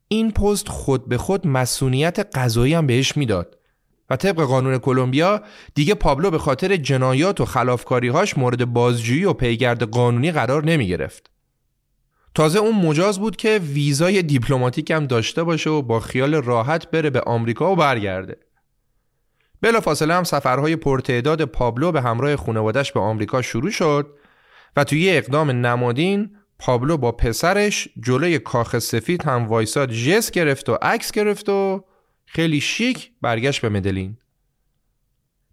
Speaker 1: این پست خود به خود مسئولیت قضایی هم بهش می‌داد و طبق قانون کلمبیا دیگه پابلو به خاطر جنایات و خلافکاریهاش مورد بازجویی و پیگرد قانونی قرار نمی گرفت. تازه اون مجاز بود که ویزای دیپلماتیک هم داشته باشه و با خیال راحت بره به آمریکا و برگرده. بلافاصله هم سفرهای پرتعداد پابلو به همراه خانوادش به آمریکا شروع شد و توی یه اقدام نمادین پابلو با پسرش جلوی کاخ سفید هم وایساد ژست گرفت و عکس گرفت و خیلی شیک برگشت به مدلین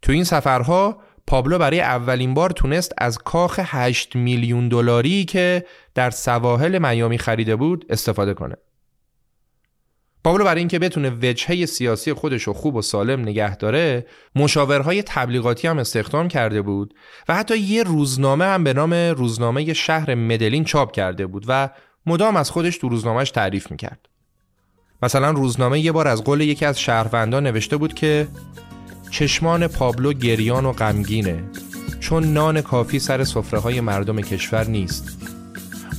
Speaker 1: تو این سفرها پابلو برای اولین بار تونست از کاخ 8 میلیون دلاری که در سواحل میامی خریده بود استفاده کنه. پابلو برای اینکه بتونه وجهه سیاسی خودش رو خوب و سالم نگه داره مشاورهای تبلیغاتی هم استخدام کرده بود و حتی یه روزنامه هم به نام روزنامه شهر مدلین چاپ کرده بود و مدام از خودش تو روزنامهش تعریف می‌کرد. مثلا روزنامه یه بار از قول یکی از شهروندان نوشته بود که چشمان پابلو گریان و غمگینه چون نان کافی سر سفره های مردم کشور نیست.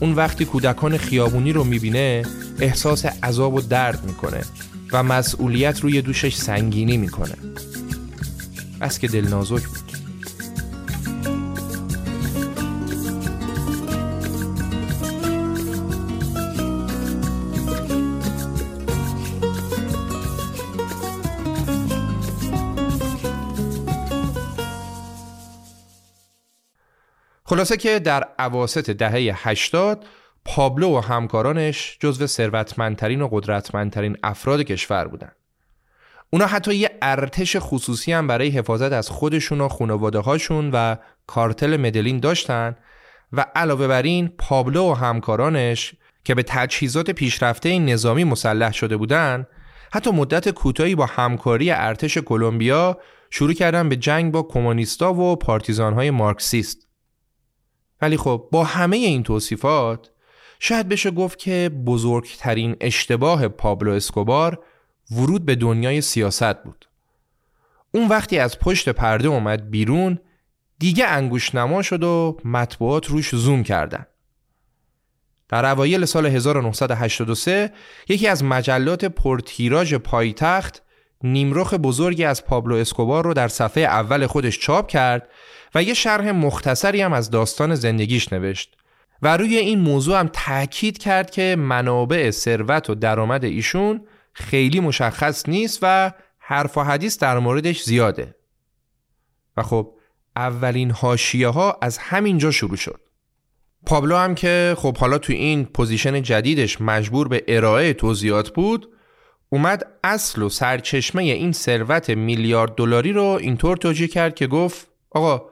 Speaker 1: اون وقتی کودکان خیابونی رو می‌بینه احساس عذاب و درد می‌کنه و مسئولیت روی دوشش سنگینی می‌کنه. بس که دل نازک بود. خلاصه که در عواست دهه 80 پابلو و همکارانش جزو ثروتمندترین و قدرتمندترین افراد کشور بودن. اونا حتی یه ارتش خصوصی هم برای حفاظت از خودشون و خانواده هاشون و کارتل مدلین داشتن و علاوه بر این پابلو و همکارانش که به تجهیزات پیشرفته نظامی مسلح شده بودن حتی مدت کوتاهی با همکاری ارتش کلمبیا شروع کردن به جنگ با کمونیستا و پارتیزانهای مارکسیست ولی خب با همه این توصیفات شاید بشه گفت که بزرگترین اشتباه پابلو اسکوبار ورود به دنیای سیاست بود. اون وقتی از پشت پرده اومد بیرون دیگه انگوش نما شد و مطبوعات روش زوم کردن. در اوایل سال 1983 یکی از مجلات پرتیراژ پایتخت نیمرخ بزرگی از پابلو اسکوبار رو در صفحه اول خودش چاپ کرد و یه شرح مختصری هم از داستان زندگیش نوشت و روی این موضوع هم تاکید کرد که منابع ثروت و درآمد ایشون خیلی مشخص نیست و حرف و حدیث در موردش زیاده. و خب اولین حاشیه ها از همینجا شروع شد. پابلو هم که خب حالا تو این position جدیدش مجبور به ارائه توضیحات بود اومد اصل و سرچشمه این ثروت میلیارد دلاری رو اینطور توجیه کرد که گفت آقا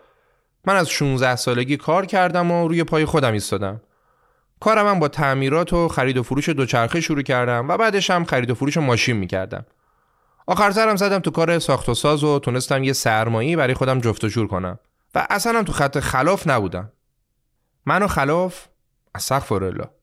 Speaker 1: من از 16 سالگی کار کردم و روی پای خودم ایستادم. کارم هم با تعمیرات و خرید و فروش دوچرخه شروع کردم و بعدش هم خرید و فروش ماشین می‌کردم. آخر سرم زدم تو کار ساخت و ساز و تونستم یه سرمایی برای خودم جفت و جور کنم. و اصلا تو خط خلاف نبودم. من و خلاف از الله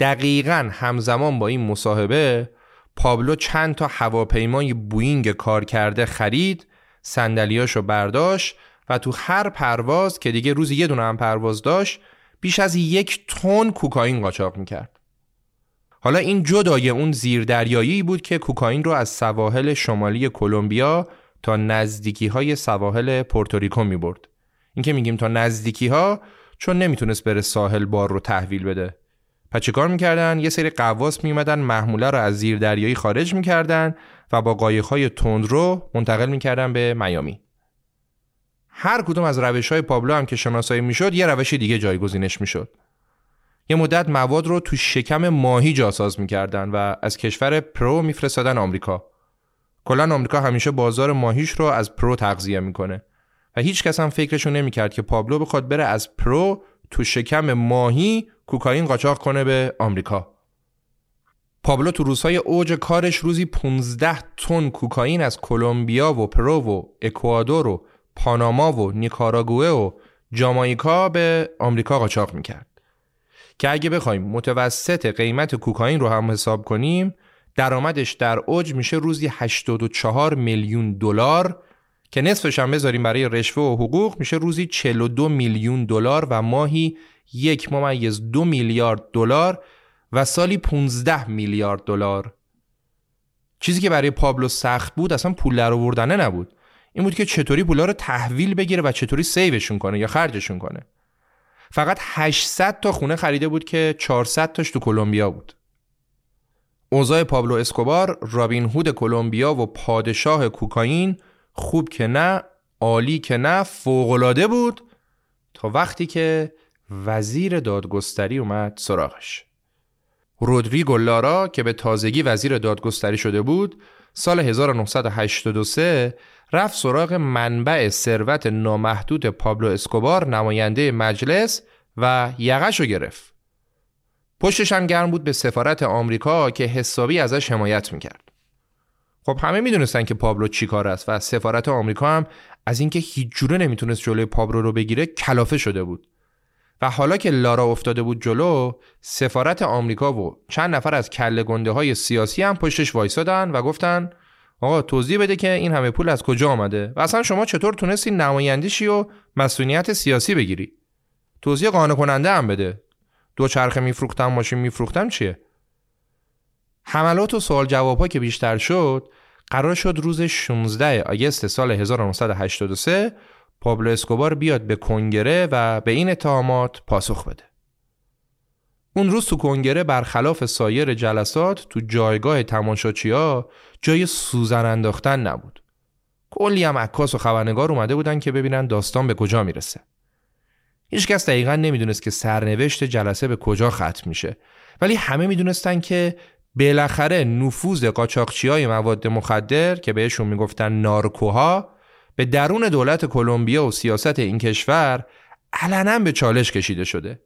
Speaker 1: دقیقا همزمان با این مصاحبه پابلو چند تا هواپیمای بوینگ کار کرده خرید صندلیاشو برداشت و تو هر پرواز که دیگه روزی یه دونه هم پرواز داشت بیش از یک تن کوکائین قاچاق می‌کرد حالا این جدای اون زیردریایی بود که کوکائین رو از سواحل شمالی کلمبیا تا نزدیکی های سواحل پورتوریکو می برد. این که میگیم تا نزدیکی ها چون نمی‌تونست بره ساحل بار رو تحویل بده. پس چیکار می‌کردن؟ یه سری قواس میمدن محموله رو از زیر دریایی خارج می‌کردن و با قایقهای تند رو منتقل می‌کردن به میامی. هر کدوم از روش های پابلو هم که شناسایی می‌شد یه روش دیگه جایگزینش می‌شد یه مدت مواد رو تو شکم ماهی جاساز می‌کردن و از کشور پرو میفرستادن آمریکا کلا آمریکا همیشه بازار ماهیش رو از پرو تغذیه می‌کنه و هیچ کس هم فکرشو نمی‌کرد که پابلو بخواد بره از پرو تو شکم ماهی کوکائین قاچاق کنه به آمریکا. پابلو تو روزهای اوج کارش روزی 15 تن کوکائین از کلمبیا و پرو و اکوادور و پاناما و نیکاراگوه و جامایکا به آمریکا قاچاق می‌کرد. که اگه بخوایم متوسط قیمت کوکائین رو هم حساب کنیم درآمدش در اوج میشه روزی 84 میلیون دلار که نصفش هم بذاریم برای رشوه و حقوق میشه روزی 42 میلیون دلار و ماهی یک ممیز دو میلیارد دلار و سالی 15 میلیارد دلار. چیزی که برای پابلو سخت بود اصلا پول در آوردنه نبود. این بود که چطوری پولا رو تحویل بگیره و چطوری سیوشون کنه یا خرجشون کنه. فقط 800 تا خونه خریده بود که 400 تاش تو کلمبیا بود. اوضاع پابلو اسکوبار رابین هود کلمبیا و پادشاه کوکائین خوب که نه عالی که نه فوقالعاده بود تا وقتی که وزیر دادگستری اومد سراغش رودریگو لارا که به تازگی وزیر دادگستری شده بود سال 1983 رفت سراغ منبع ثروت نامحدود پابلو اسکوبار نماینده مجلس و یقش رو گرفت. پشتش هم گرم بود به سفارت آمریکا که حسابی ازش حمایت می‌کرد. خب همه می‌دونستن که پابلو چی کار است و سفارت آمریکا هم از اینکه هیچ جوره نمی‌تونست جلوی پابلو رو بگیره کلافه شده بود. و حالا که لارا افتاده بود جلو سفارت آمریکا و چند نفر از کله گنده های سیاسی هم پشتش وایسادن و گفتن آقا توضیح بده که این همه پول از کجا آمده و اصلا شما چطور تونستی نمایندیشی و مسئولیت سیاسی بگیری؟ توضیح قانع کننده هم بده. دو چرخه میفروختم ماشین میفروختم چیه؟ حملات و سوال جواب ها که بیشتر شد قرار شد روز 16 آگست سال 1983 پابلو اسکوبار بیاد به کنگره و به این اتهامات پاسخ بده. اون روز تو کنگره برخلاف سایر جلسات تو جایگاه تماشاچی ها جای سوزن انداختن نبود. کلی هم عکاس و خبرنگار اومده بودن که ببینن داستان به کجا می‌رسه. هیچکس دقیقا نمی‌دونست که سرنوشت جلسه به کجا ختم میشه ولی همه می‌دونستن که بالاخره نفوذ قاچاقچی های مواد مخدر که بهشون می‌گفتن نارکوها به درون دولت کلمبیا و سیاست این کشور علنا به چالش کشیده شده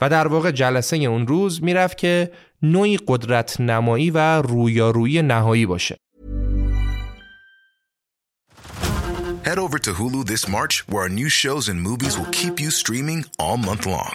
Speaker 1: و در واقع جلسه اون روز می‌رفت که نوعی قدرت نمایی و رویارویی نهایی باشه
Speaker 2: Head over to Hulu this March where our new shows and movies will keep you streaming all month long.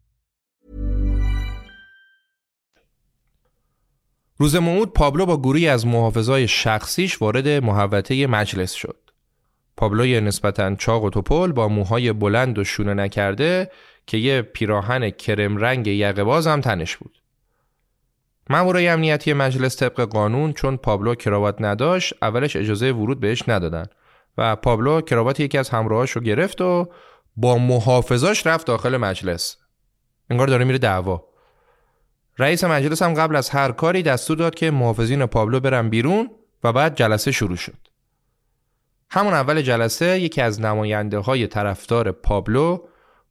Speaker 1: روز موعود پابلو با گروهی از محافظای شخصیش وارد محوطه مجلس شد. پابلوی نسبتا چاق و توپل با موهای بلند و شونه نکرده که یه پیراهن کرم رنگ یقه باز هم تنش بود. مامورای امنیتی مجلس طبق قانون چون پابلو کراوات نداشت اولش اجازه ورود بهش ندادن و پابلو کراوات یکی از همراهاش رو گرفت و با محافظاش رفت داخل مجلس. انگار داره میره دعوا. رئیس مجلس هم قبل از هر کاری دستور داد که محافظین پابلو برن بیرون و بعد جلسه شروع شد. همون اول جلسه یکی از نماینده های طرفدار پابلو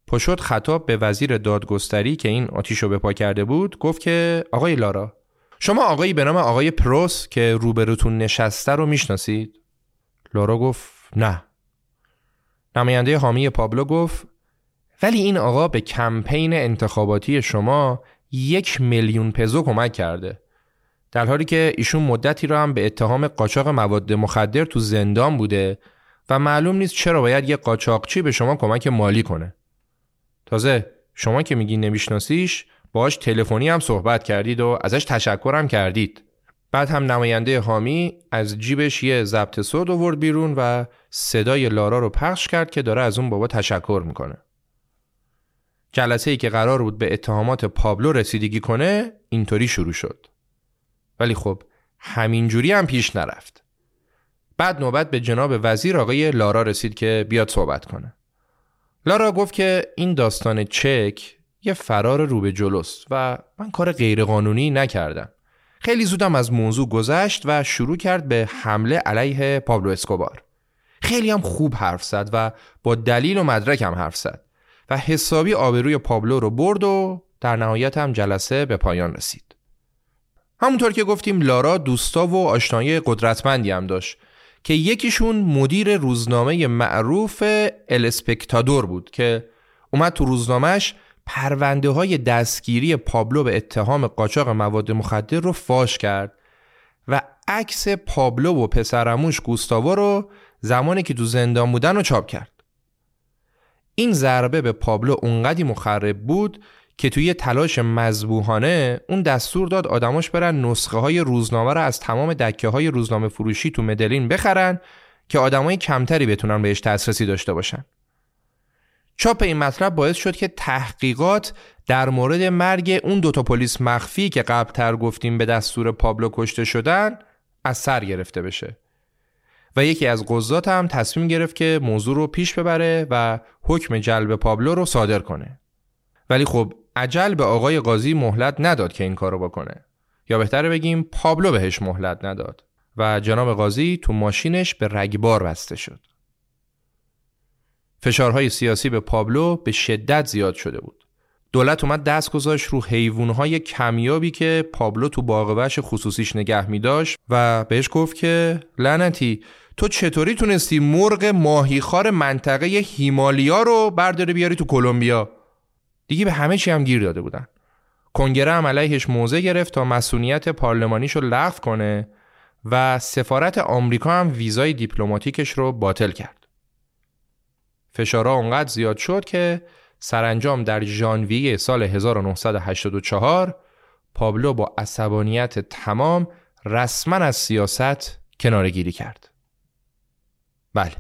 Speaker 1: پشت خطاب به وزیر دادگستری که این آتیش رو بپا کرده بود گفت که آقای لارا شما آقایی به نام آقای پروس که روبروتون نشسته رو می‌شناسید؟ لارا گفت نه نماینده حامی پابلو گفت ولی این آقا به کمپین انتخاباتی شما یک میلیون پزو کمک کرده در حالی که ایشون مدتی را هم به اتهام قاچاق مواد مخدر تو زندان بوده و معلوم نیست چرا باید یه قاچاقچی به شما کمک مالی کنه. تازه شما که میگی نمیشناسیش باش تلفنی هم صحبت کردید و ازش تشکر هم کردید. بعد هم نماینده حامی از جیبش یه ضبط صوت آورد بیرون و صدای لارا رو پخش کرد که داره از اون بابا تشکر می‌کنه. جلسه ای که قرار بود به اتهامات پابلو رسیدگی کنه اینطوری شروع شد. ولی خب همینجوری هم پیش نرفت. بعد نوبت به جناب وزیر آقای لارا رسید که بیاد صحبت کنه. لارا گفت که این داستان چک یه فرار رو به جلوست و من کار غیرقانونی نکردم. خیلی زودم از موضوع گذشت و شروع کرد به حمله علیه پابلو اسکوبار. خیلی هم خوب حرف زد و با دلیل و مدرک هم حرف زد و حسابی آبروی پابلو رو برد و در نهایت هم جلسه به پایان رسید. همونطور که گفتیم لارا دوستا و آشنایی قدرتمندی هم داشت که یکیشون مدیر روزنامه معروف الاسپکتادور بود که اومد تو روزنامهش پرونده های دستگیری پابلو به اتهام قاچاق مواد مخدر رو فاش کرد و عکس پابلو و پسرموش گوستاوا رو زمانی که تو زندان بودن رو چاپ کرد. این ضربه به پابلو اونقدی مخرب بود که توی تلاش مذبوحانه اون دستور داد آدماش برن نسخه های روزنامه رو از تمام دکه های روزنامه فروشی تو مدلین بخرن که آدمای کمتری بتونن بهش دسترسی داشته باشن. چاپ این مطلب باعث شد که تحقیقات در مورد مرگ اون دوتا پلیس مخفی که قبلتر گفتیم به دستور پابلو کشته شدن از سر گرفته بشه و یکی از قضات هم تصمیم گرفت که موضوع رو پیش ببره و حکم جلب پابلو رو صادر کنه. ولی خب عجل به آقای قاضی مهلت نداد که این کارو بکنه. یا بهتره بگیم پابلو بهش مهلت نداد و جناب قاضی تو ماشینش به رگبار بسته شد. فشارهای سیاسی به پابلو به شدت زیاد شده بود. دولت اومد دست گذاشت رو حیوانهای کمیابی که پابلو تو باغ خصوصیش نگه می داشت و بهش گفت که لعنتی تو چطوری تونستی مرغ ماهیخوار منطقه هیمالیا رو برداره بیاری تو کلمبیا؟ دیگه به همه چی هم گیر داده بودن. کنگره هم علیهش موضع گرفت تا مسئولیت پارلمانیش رو لغو کنه و سفارت آمریکا هم ویزای دیپلماتیکش رو باطل کرد. فشارها اونقدر زیاد شد که سرانجام در ژانویه سال 1984 پابلو با عصبانیت تمام رسما از سیاست کنارگیری کرد. بله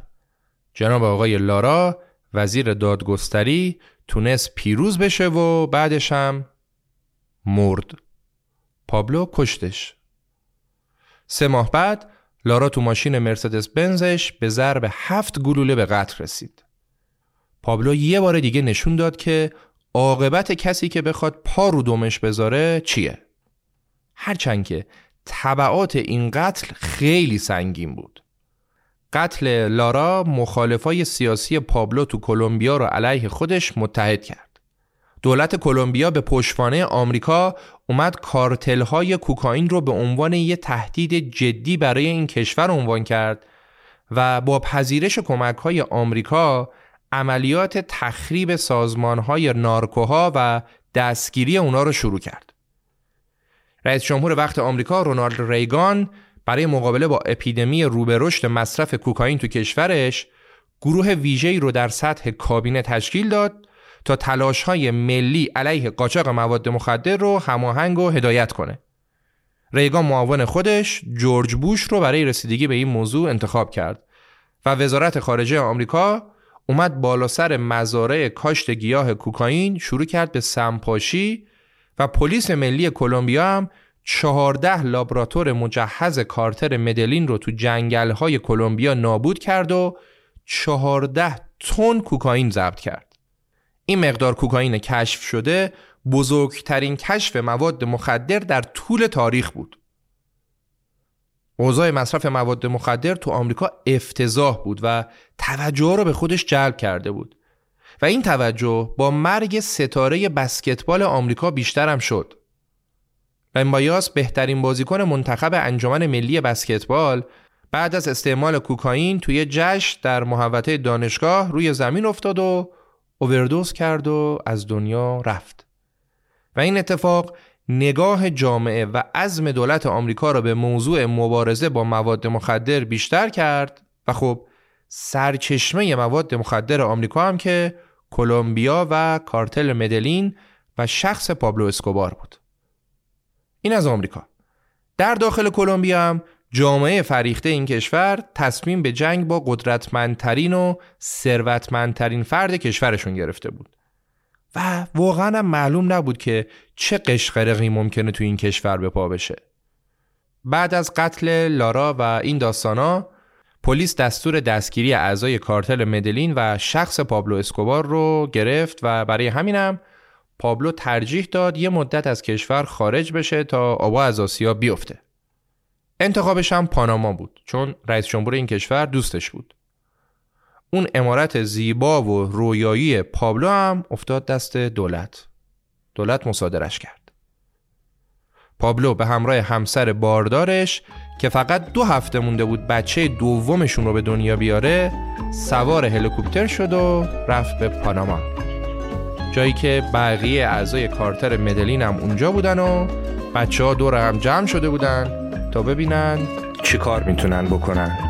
Speaker 1: جناب آقای لارا وزیر دادگستری تونست پیروز بشه و بعدش هم مرد. پابلو کشتش. سه ماه بعد لارا تو ماشین مرسدس بنزش به ضرب هفت گلوله به قتل رسید. پابلو یه بار دیگه نشون داد که عاقبت کسی که بخواد پا رو دومش بذاره چیه؟ هرچند که طبعات این قتل خیلی سنگین بود. قتل لارا مخالفای سیاسی پابلو تو کلمبیا رو علیه خودش متحد کرد. دولت کلمبیا به پشتوانه آمریکا اومد کارتل های کوکائین رو به عنوان یه تهدید جدی برای این کشور عنوان کرد و با پذیرش کمک های آمریکا عملیات تخریب های نارکوها و دستگیری اونا رو شروع کرد. رئیس جمهور وقت آمریکا رونالد ریگان برای مقابله با اپیدمی روبه مصرف کوکائین تو کشورش گروه ویژه‌ای رو در سطح کابینه تشکیل داد تا تلاش های ملی علیه قاچاق مواد مخدر رو هماهنگ و هدایت کنه. ریگان معاون خودش جورج بوش رو برای رسیدگی به این موضوع انتخاب کرد و وزارت خارجه آمریکا اومد بالا سر مزارع کاشت گیاه کوکائین شروع کرد به سمپاشی و پلیس ملی کلمبیا هم چهارده لابراتور مجهز کارتر مدلین رو تو جنگل های کلمبیا نابود کرد و چهارده تن کوکائین ضبط کرد. این مقدار کوکائین کشف شده بزرگترین کشف مواد مخدر در طول تاریخ بود. اوضاع مصرف مواد مخدر تو آمریکا افتضاح بود و توجه رو به خودش جلب کرده بود و این توجه با مرگ ستاره بسکتبال آمریکا بیشتر هم شد. بایاس بهترین بازیکن منتخب انجمن ملی بسکتبال بعد از استعمال کوکائین توی جشن در محوطه دانشگاه روی زمین افتاد و اووردوز کرد و از دنیا رفت. و این اتفاق نگاه جامعه و عزم دولت آمریکا را به موضوع مبارزه با مواد مخدر بیشتر کرد و خب سرچشمه مواد مخدر آمریکا هم که کلمبیا و کارتل مدلین و شخص پابلو اسکوبار بود. این از آمریکا. در داخل کلمبیا هم جامعه فریخته این کشور تصمیم به جنگ با قدرتمندترین و ثروتمندترین فرد کشورشون گرفته بود. و واقعا معلوم نبود که چه قشقرقی ممکنه تو این کشور به پا بشه. بعد از قتل لارا و این داستانا پلیس دستور دستگیری اعضای کارتل مدلین و شخص پابلو اسکوبار رو گرفت و برای همینم پابلو ترجیح داد یه مدت از کشور خارج بشه تا آبا از آسیا بیفته. انتخابش هم پاناما بود چون رئیس جمهور این کشور دوستش بود. اون امارت زیبا و رویایی پابلو هم افتاد دست دولت. دولت مصادرش کرد. پابلو به همراه همسر باردارش که فقط دو هفته مونده بود بچه دومشون رو به دنیا بیاره سوار هلیکوپتر شد و رفت به پاناما. جایی که بقیه اعضای کارتر مدلین هم اونجا بودن و بچه ها دور هم جمع شده بودن تا ببینن چی کار می‌تونن بکنن.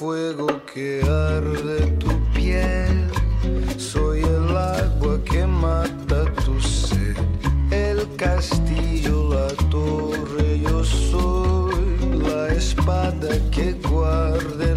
Speaker 1: Fuego que arde tu piel, soy el agua que mata tu sed, el castillo, la torre, yo soy la espada que guarda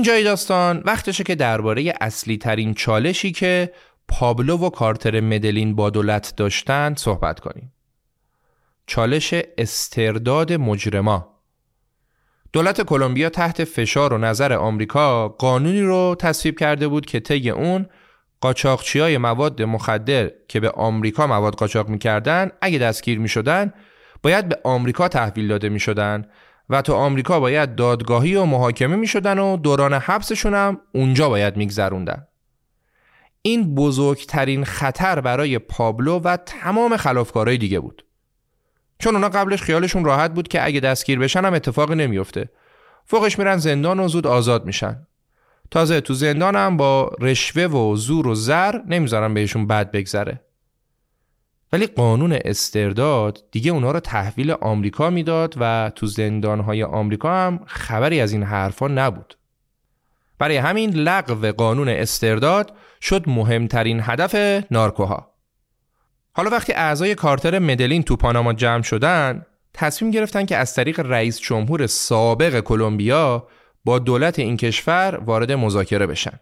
Speaker 1: این جای داستان وقتشه که درباره اصلی ترین چالشی که پابلو و کارتر مدلین با دولت داشتند صحبت کنیم. چالش استرداد مجرما دولت کلمبیا تحت فشار و نظر آمریکا قانونی رو تصویب کرده بود که طی اون قاچاقچی های مواد مخدر که به آمریکا مواد قاچاق می‌کردن اگه دستگیر می‌شدن باید به آمریکا تحویل داده می‌شدن و تو آمریکا باید دادگاهی و محاکمه می‌شدن و دوران حبسشون هم اونجا باید میگذروندن. این بزرگترین خطر برای پابلو و تمام خلافکارای دیگه بود. چون اونا قبلش خیالشون راحت بود که اگه دستگیر بشن هم اتفاقی نمیفته فوقش میرن زندان و زود آزاد میشن. تازه تو زندان هم با رشوه و زور و زر نمی‌ذارن بهشون بد بگذره. ولی قانون استرداد دیگه اونا رو تحویل آمریکا می‌داد و تو زندانهای آمریکا هم خبری از این حرفا نبود. برای همین لغو قانون استرداد شد مهمترین هدف نارکوها. حالا وقتی اعضای کارتر مدلین تو پاناما جمع شدن تصمیم گرفتن که از طریق رئیس جمهور سابق کلمبیا با دولت این کشور وارد مذاکره بشن.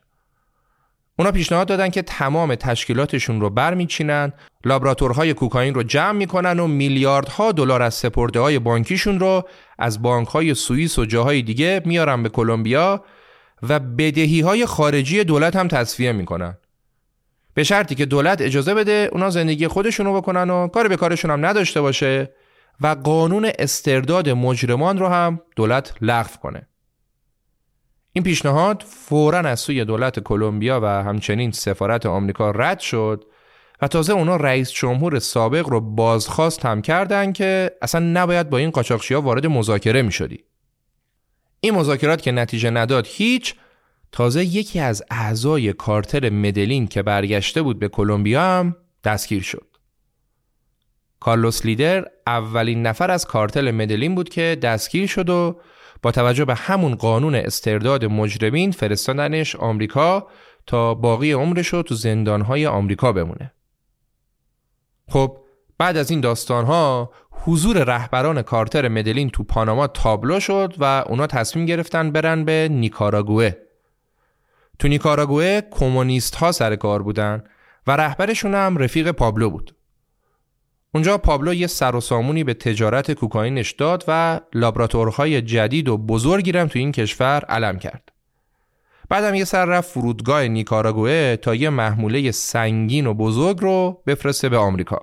Speaker 1: اونا پیشنهاد دادن که تمام تشکیلاتشون رو برمیچینن، لابراتورهای کوکائین رو جمع می‌کنن و میلیاردها دلار از سپرده های بانکیشون رو از بانک های سوئیس و جاهای دیگه میارن به کلمبیا و بدهی های خارجی دولت هم تصفیه می‌کنن. به شرطی که دولت اجازه بده اونا زندگی خودشون رو بکنن و کار به کارشون هم نداشته باشه و قانون استرداد مجرمان رو هم دولت لغو کنه. این پیشنهاد فوراً از سوی دولت کلمبیا و همچنین سفارت آمریکا رد شد و تازه اونا رئیس جمهور سابق رو بازخواست هم کردن که اصلا نباید با این قاچاقچی‌ها وارد مذاکره می شدی. این مذاکرات که نتیجه نداد هیچ تازه یکی از اعضای کارتر مدلین که برگشته بود به کلمبیا هم دستگیر شد. کارلوس لیدر اولین نفر از کارتل مدلین بود که دستگیر شد و با توجه به همون قانون استرداد مجرمین فرستادنش آمریکا تا باقی عمرش رو تو زندانهای آمریکا بمونه. خب بعد از این داستانها حضور رهبران کارتر مدلین تو پاناما تابلو شد و اونا تصمیم گرفتن برن به نیکاراگوه. تو نیکاراگوه کمونیست ها سر کار بودن و رهبرشون هم رفیق پابلو بود. اونجا پابلو یه سر و سامونی به تجارت کوکائینش داد و لابراتورهای جدید و بزرگی هم تو این کشور علم کرد. بعدم یه سر رفت فرودگاه نیکاراگوئه تا یه محموله سنگین و بزرگ رو بفرسته به آمریکا.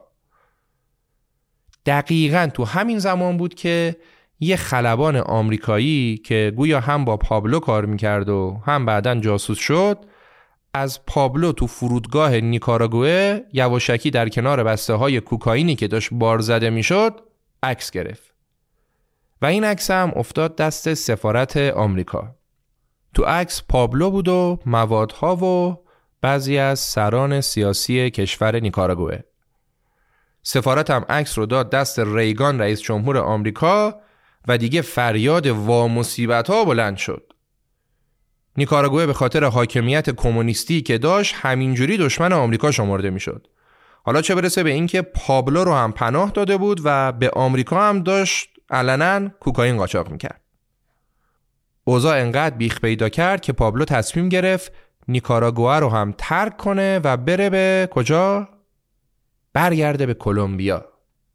Speaker 1: دقیقا تو همین زمان بود که یه خلبان آمریکایی که گویا هم با پابلو کار می‌کرد و هم بعدا جاسوس شد از پابلو تو فرودگاه نیکاراگوئه یواشکی در کنار بسته های کوکائینی که داشت بار زده می‌شد عکس گرفت. و این عکس هم افتاد دست سفارت آمریکا. تو عکس پابلو بود و موادها و بعضی از سران سیاسی کشور نیکاراگوئه. سفارت هم عکس رو داد دست ریگان رئیس جمهور آمریکا و دیگه فریاد وا مصیبت ها بلند شد. نیکاراگوئه به خاطر حاکمیت کمونیستی که داشت همینجوری دشمن آمریکا شمرده می‌شد. حالا چه برسه به اینکه پابلو رو هم پناه داده بود و به آمریکا هم داشت علنا کوکائین قاچاق می‌کرد. اوضاع انقدر بیخ پیدا کرد که پابلو تصمیم گرفت نیکاراگوآ رو هم ترک کنه و بره به کجا؟ برگرده به کلمبیا.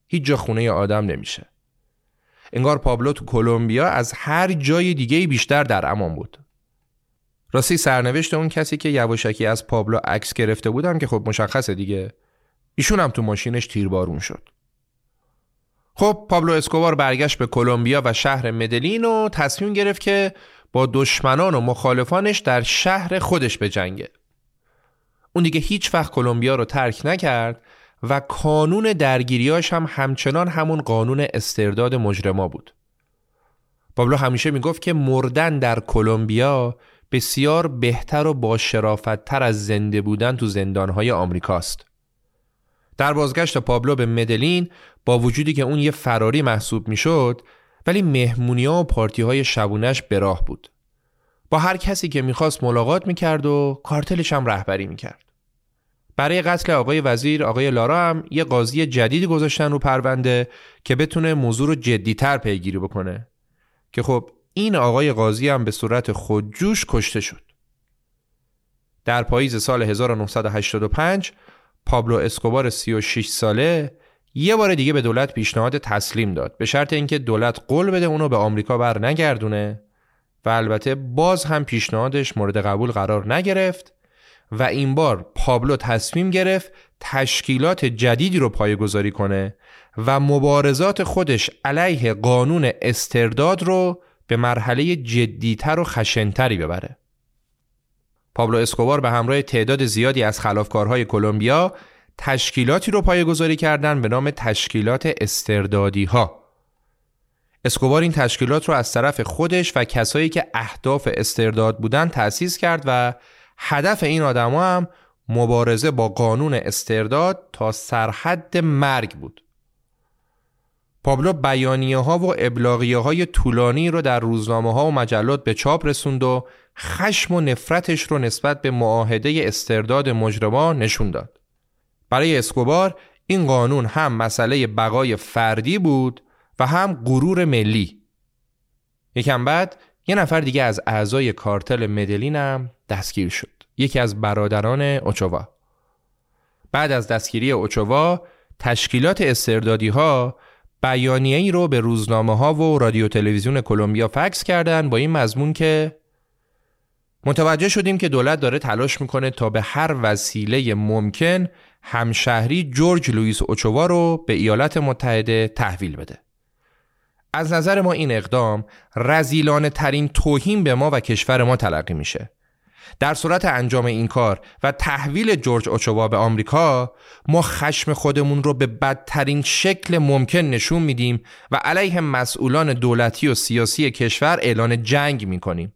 Speaker 1: هیچ جا خونه آدم نمیشه. انگار پابلو تو کلمبیا از هر جای دیگه بیشتر در امان بود. راستی سرنوشت اون کسی که یواشکی از پابلو عکس گرفته بودم که خب مشخصه دیگه. ایشون هم تو ماشینش تیربارون شد. خب پابلو اسکوبار برگشت به کلمبیا و شهر مدلین و تصمیم گرفت که با دشمنان و مخالفانش در شهر خودش به جنگه. اون دیگه هیچ وقت کلمبیا رو ترک نکرد و کانون درگیریاش هم همچنان همون قانون استرداد مجرما بود. پابلو همیشه می‌گفت که مردن در کلمبیا بسیار بهتر و با تر از زنده بودن تو زندانهای آمریکاست. در بازگشت پابلو به مدلین با وجودی که اون یه فراری محسوب می‌شد ولی مهمونی ها و پارتی های شبونش به راه بود. با هر کسی که می‌خواست ملاقات می‌کرد و کارتلش هم رهبری می‌کرد. برای قتل آقای وزیر آقای لارا هم یه قاضی جدید گذاشتن رو پرونده که بتونه موضوع رو جدیتر پیگیری بکنه که خب این آقای قاضی هم به صورت خودجوش کشته شد. در پاییز سال 1985 پابلو اسکوبار 36 ساله یه بار دیگه به دولت پیشنهاد تسلیم داد. به شرط اینکه دولت قول بده اونو به آمریکا بر نگردونه و البته باز هم پیشنهادش مورد قبول قرار نگرفت و این بار پابلو تصمیم گرفت تشکیلات جدیدی رو پایگذاری کنه و مبارزات خودش علیه قانون استرداد رو به مرحله جدیتر و خشنتری ببره. پابلو اسکوبار به همراه تعداد زیادی از خلافکارهای کلمبیا تشکیلاتی رو پایگذاری کردن به نام تشکیلات استردادی ها. اسکوبار این تشکیلات رو از طرف خودش و کسایی که اهداف استرداد بودن تأسیس کرد و هدف این آدما هم مبارزه با قانون استرداد تا سرحد مرگ بود. پابلو بیانیه ها و ابلاغیه های طولانی رو در روزنامه ها و مجلات به چاپ رسوند و خشم و نفرتش رو نسبت به معاهده استرداد مجرما نشون داد. برای اسکوبار این قانون هم مسئله بقای فردی بود و هم غرور ملی. یکم بعد یه نفر دیگه از اعضای کارتل مدلین هم دستگیر شد. یکی از برادران اوچوا. بعد از دستگیری اوچوا تشکیلات استردادی ها بیانیه ای رو به روزنامه ها و رادیو تلویزیون کلمبیا فکس کردن با این مضمون که متوجه شدیم که دولت داره تلاش می‌کنه تا به هر وسیله ممکن همشهری جورج لوئیس اوچوا رو به ایالات متحده تحویل بده. از نظر ما این اقدام رزیلانه ترین توهین به ما و کشور ما تلقی میشه. در صورت انجام این کار و تحویل جورج اوچوا به آمریکا ما خشم خودمون رو به بدترین شکل ممکن نشون میدیم و علیه مسئولان دولتی و سیاسی کشور اعلان جنگ می‌کنیم.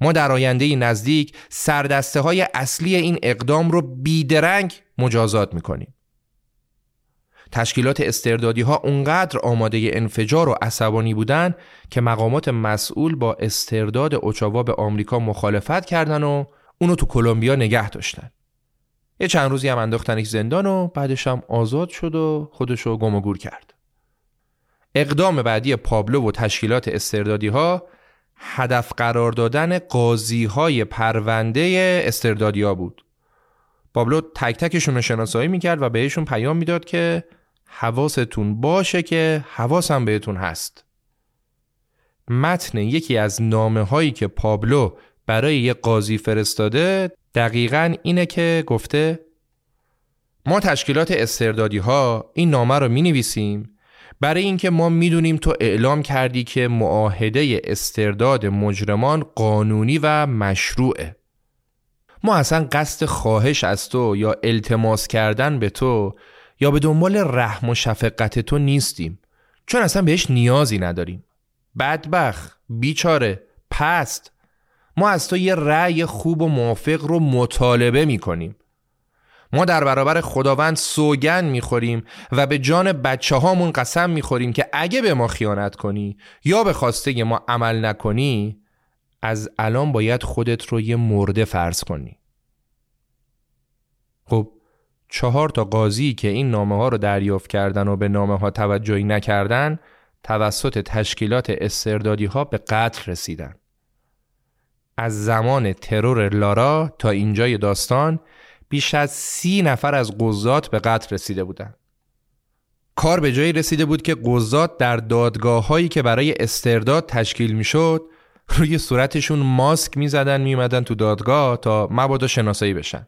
Speaker 1: ما در آینده نزدیک سردسته های اصلی این اقدام رو بیدرنگ مجازات می‌کنیم. تشکیلات استردادی ها اونقدر آماده انفجار و عصبانی بودن که مقامات مسئول با استرداد اوچاوا به آمریکا مخالفت کردن و اونو تو کلمبیا نگه داشتن. یه چند روزی هم انداختنش زندان و بعدش هم آزاد شد و خودشو گم و گور کرد. اقدام بعدی پابلو و تشکیلات استردادی ها هدف قرار دادن قاضی های پرونده استردادی ها بود. پابلو تک تکشون رو شناسایی می‌کرد و بهشون پیام می‌داد که حواستون باشه که حواسم بهتون هست. متن یکی از نامه هایی که پابلو برای یه قاضی فرستاده دقیقا اینه که گفته ما تشکیلات استردادی ها این نامه رو می نویسیم برای اینکه ما می‌دونیم تو اعلام کردی که معاهده استرداد مجرمان قانونی و مشروعه. ما اصلا قصد خواهش از تو یا التماس کردن به تو یا به دنبال رحم و شفقت تو نیستیم. چون اصلا بهش نیازی نداریم. بدبخ بیچاره پست. ما از تو یه رأی خوب و موافق رو مطالبه می‌کنیم. ما در برابر خداوند سوگن می‌خوریم و به جان بچه هامون قسم می‌خوریم که اگه به ما خیانت کنی یا به خواسته ما عمل نکنی از الان باید خودت رو یه مرده فرض کنی خب چهار تا قاضی که این نامه ها رو دریافت کردن و به نامه ها توجهی نکردن توسط تشکیلات استردادی ها به قتل رسیدن. از زمان ترور لارا تا اینجای داستان بیش از سی نفر از قضات به قتل رسیده بودند. کار به جایی رسیده بود که قضات در دادگاه هایی که برای استرداد تشکیل می شد روی صورتشون ماسک می زدن می اومدن تو دادگاه تا مبادا شناسایی بشن.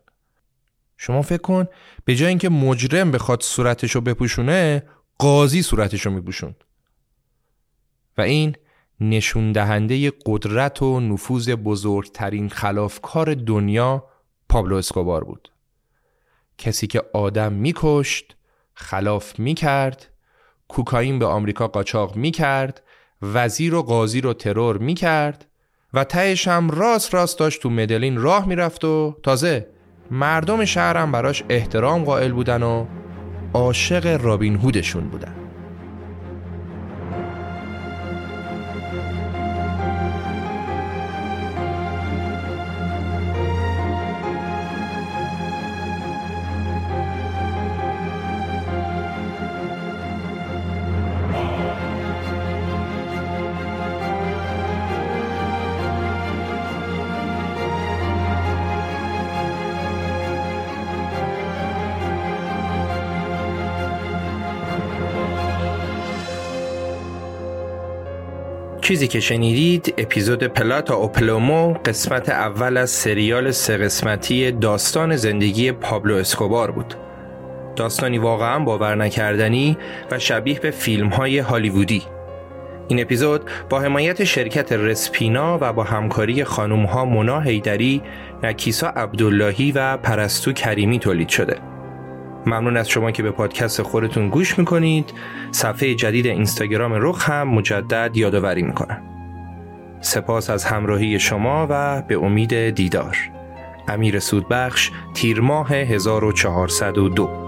Speaker 1: شما فکر کن به جای اینکه مجرم بخواد صورتشو بپوشونه قاضی صورتشو میپوشوند و این نشون دهنده قدرت و نفوذ بزرگترین خلافکار دنیا پابلو اسکوبار بود کسی که آدم میکشت خلاف می‌کرد کوکائین به آمریکا قاچاق می‌کرد وزیر و قاضی رو ترور می‌کرد و تهش هم راست راست داشت تو مدلین راه می‌رفت و تازه مردم شهرم براش احترام قائل بودن و عاشق رابین هودشون بودن. چیزی که شنیدید اپیزود پلاتا اوپلومو قسمت اول از سریال سه قسمتی داستان زندگی پابلو اسکوبار بود. داستانی واقعا باور نکردنی و شبیه به فیلم های هالیوودی. این اپیزود با حمایت شرکت رسپینا و با همکاری خانم ها مونا هیدری، نکیسا عبداللهی و پرستو کریمی تولید شده. ممنون از شما که به پادکست خودتون گوش می‌کنید. صفحه جدید اینستاگرام رخ هم مجدد یادآوری می‌کنم. سپاس از همراهی شما و به امید دیدار. امیر سودبخش تیر ماه 1402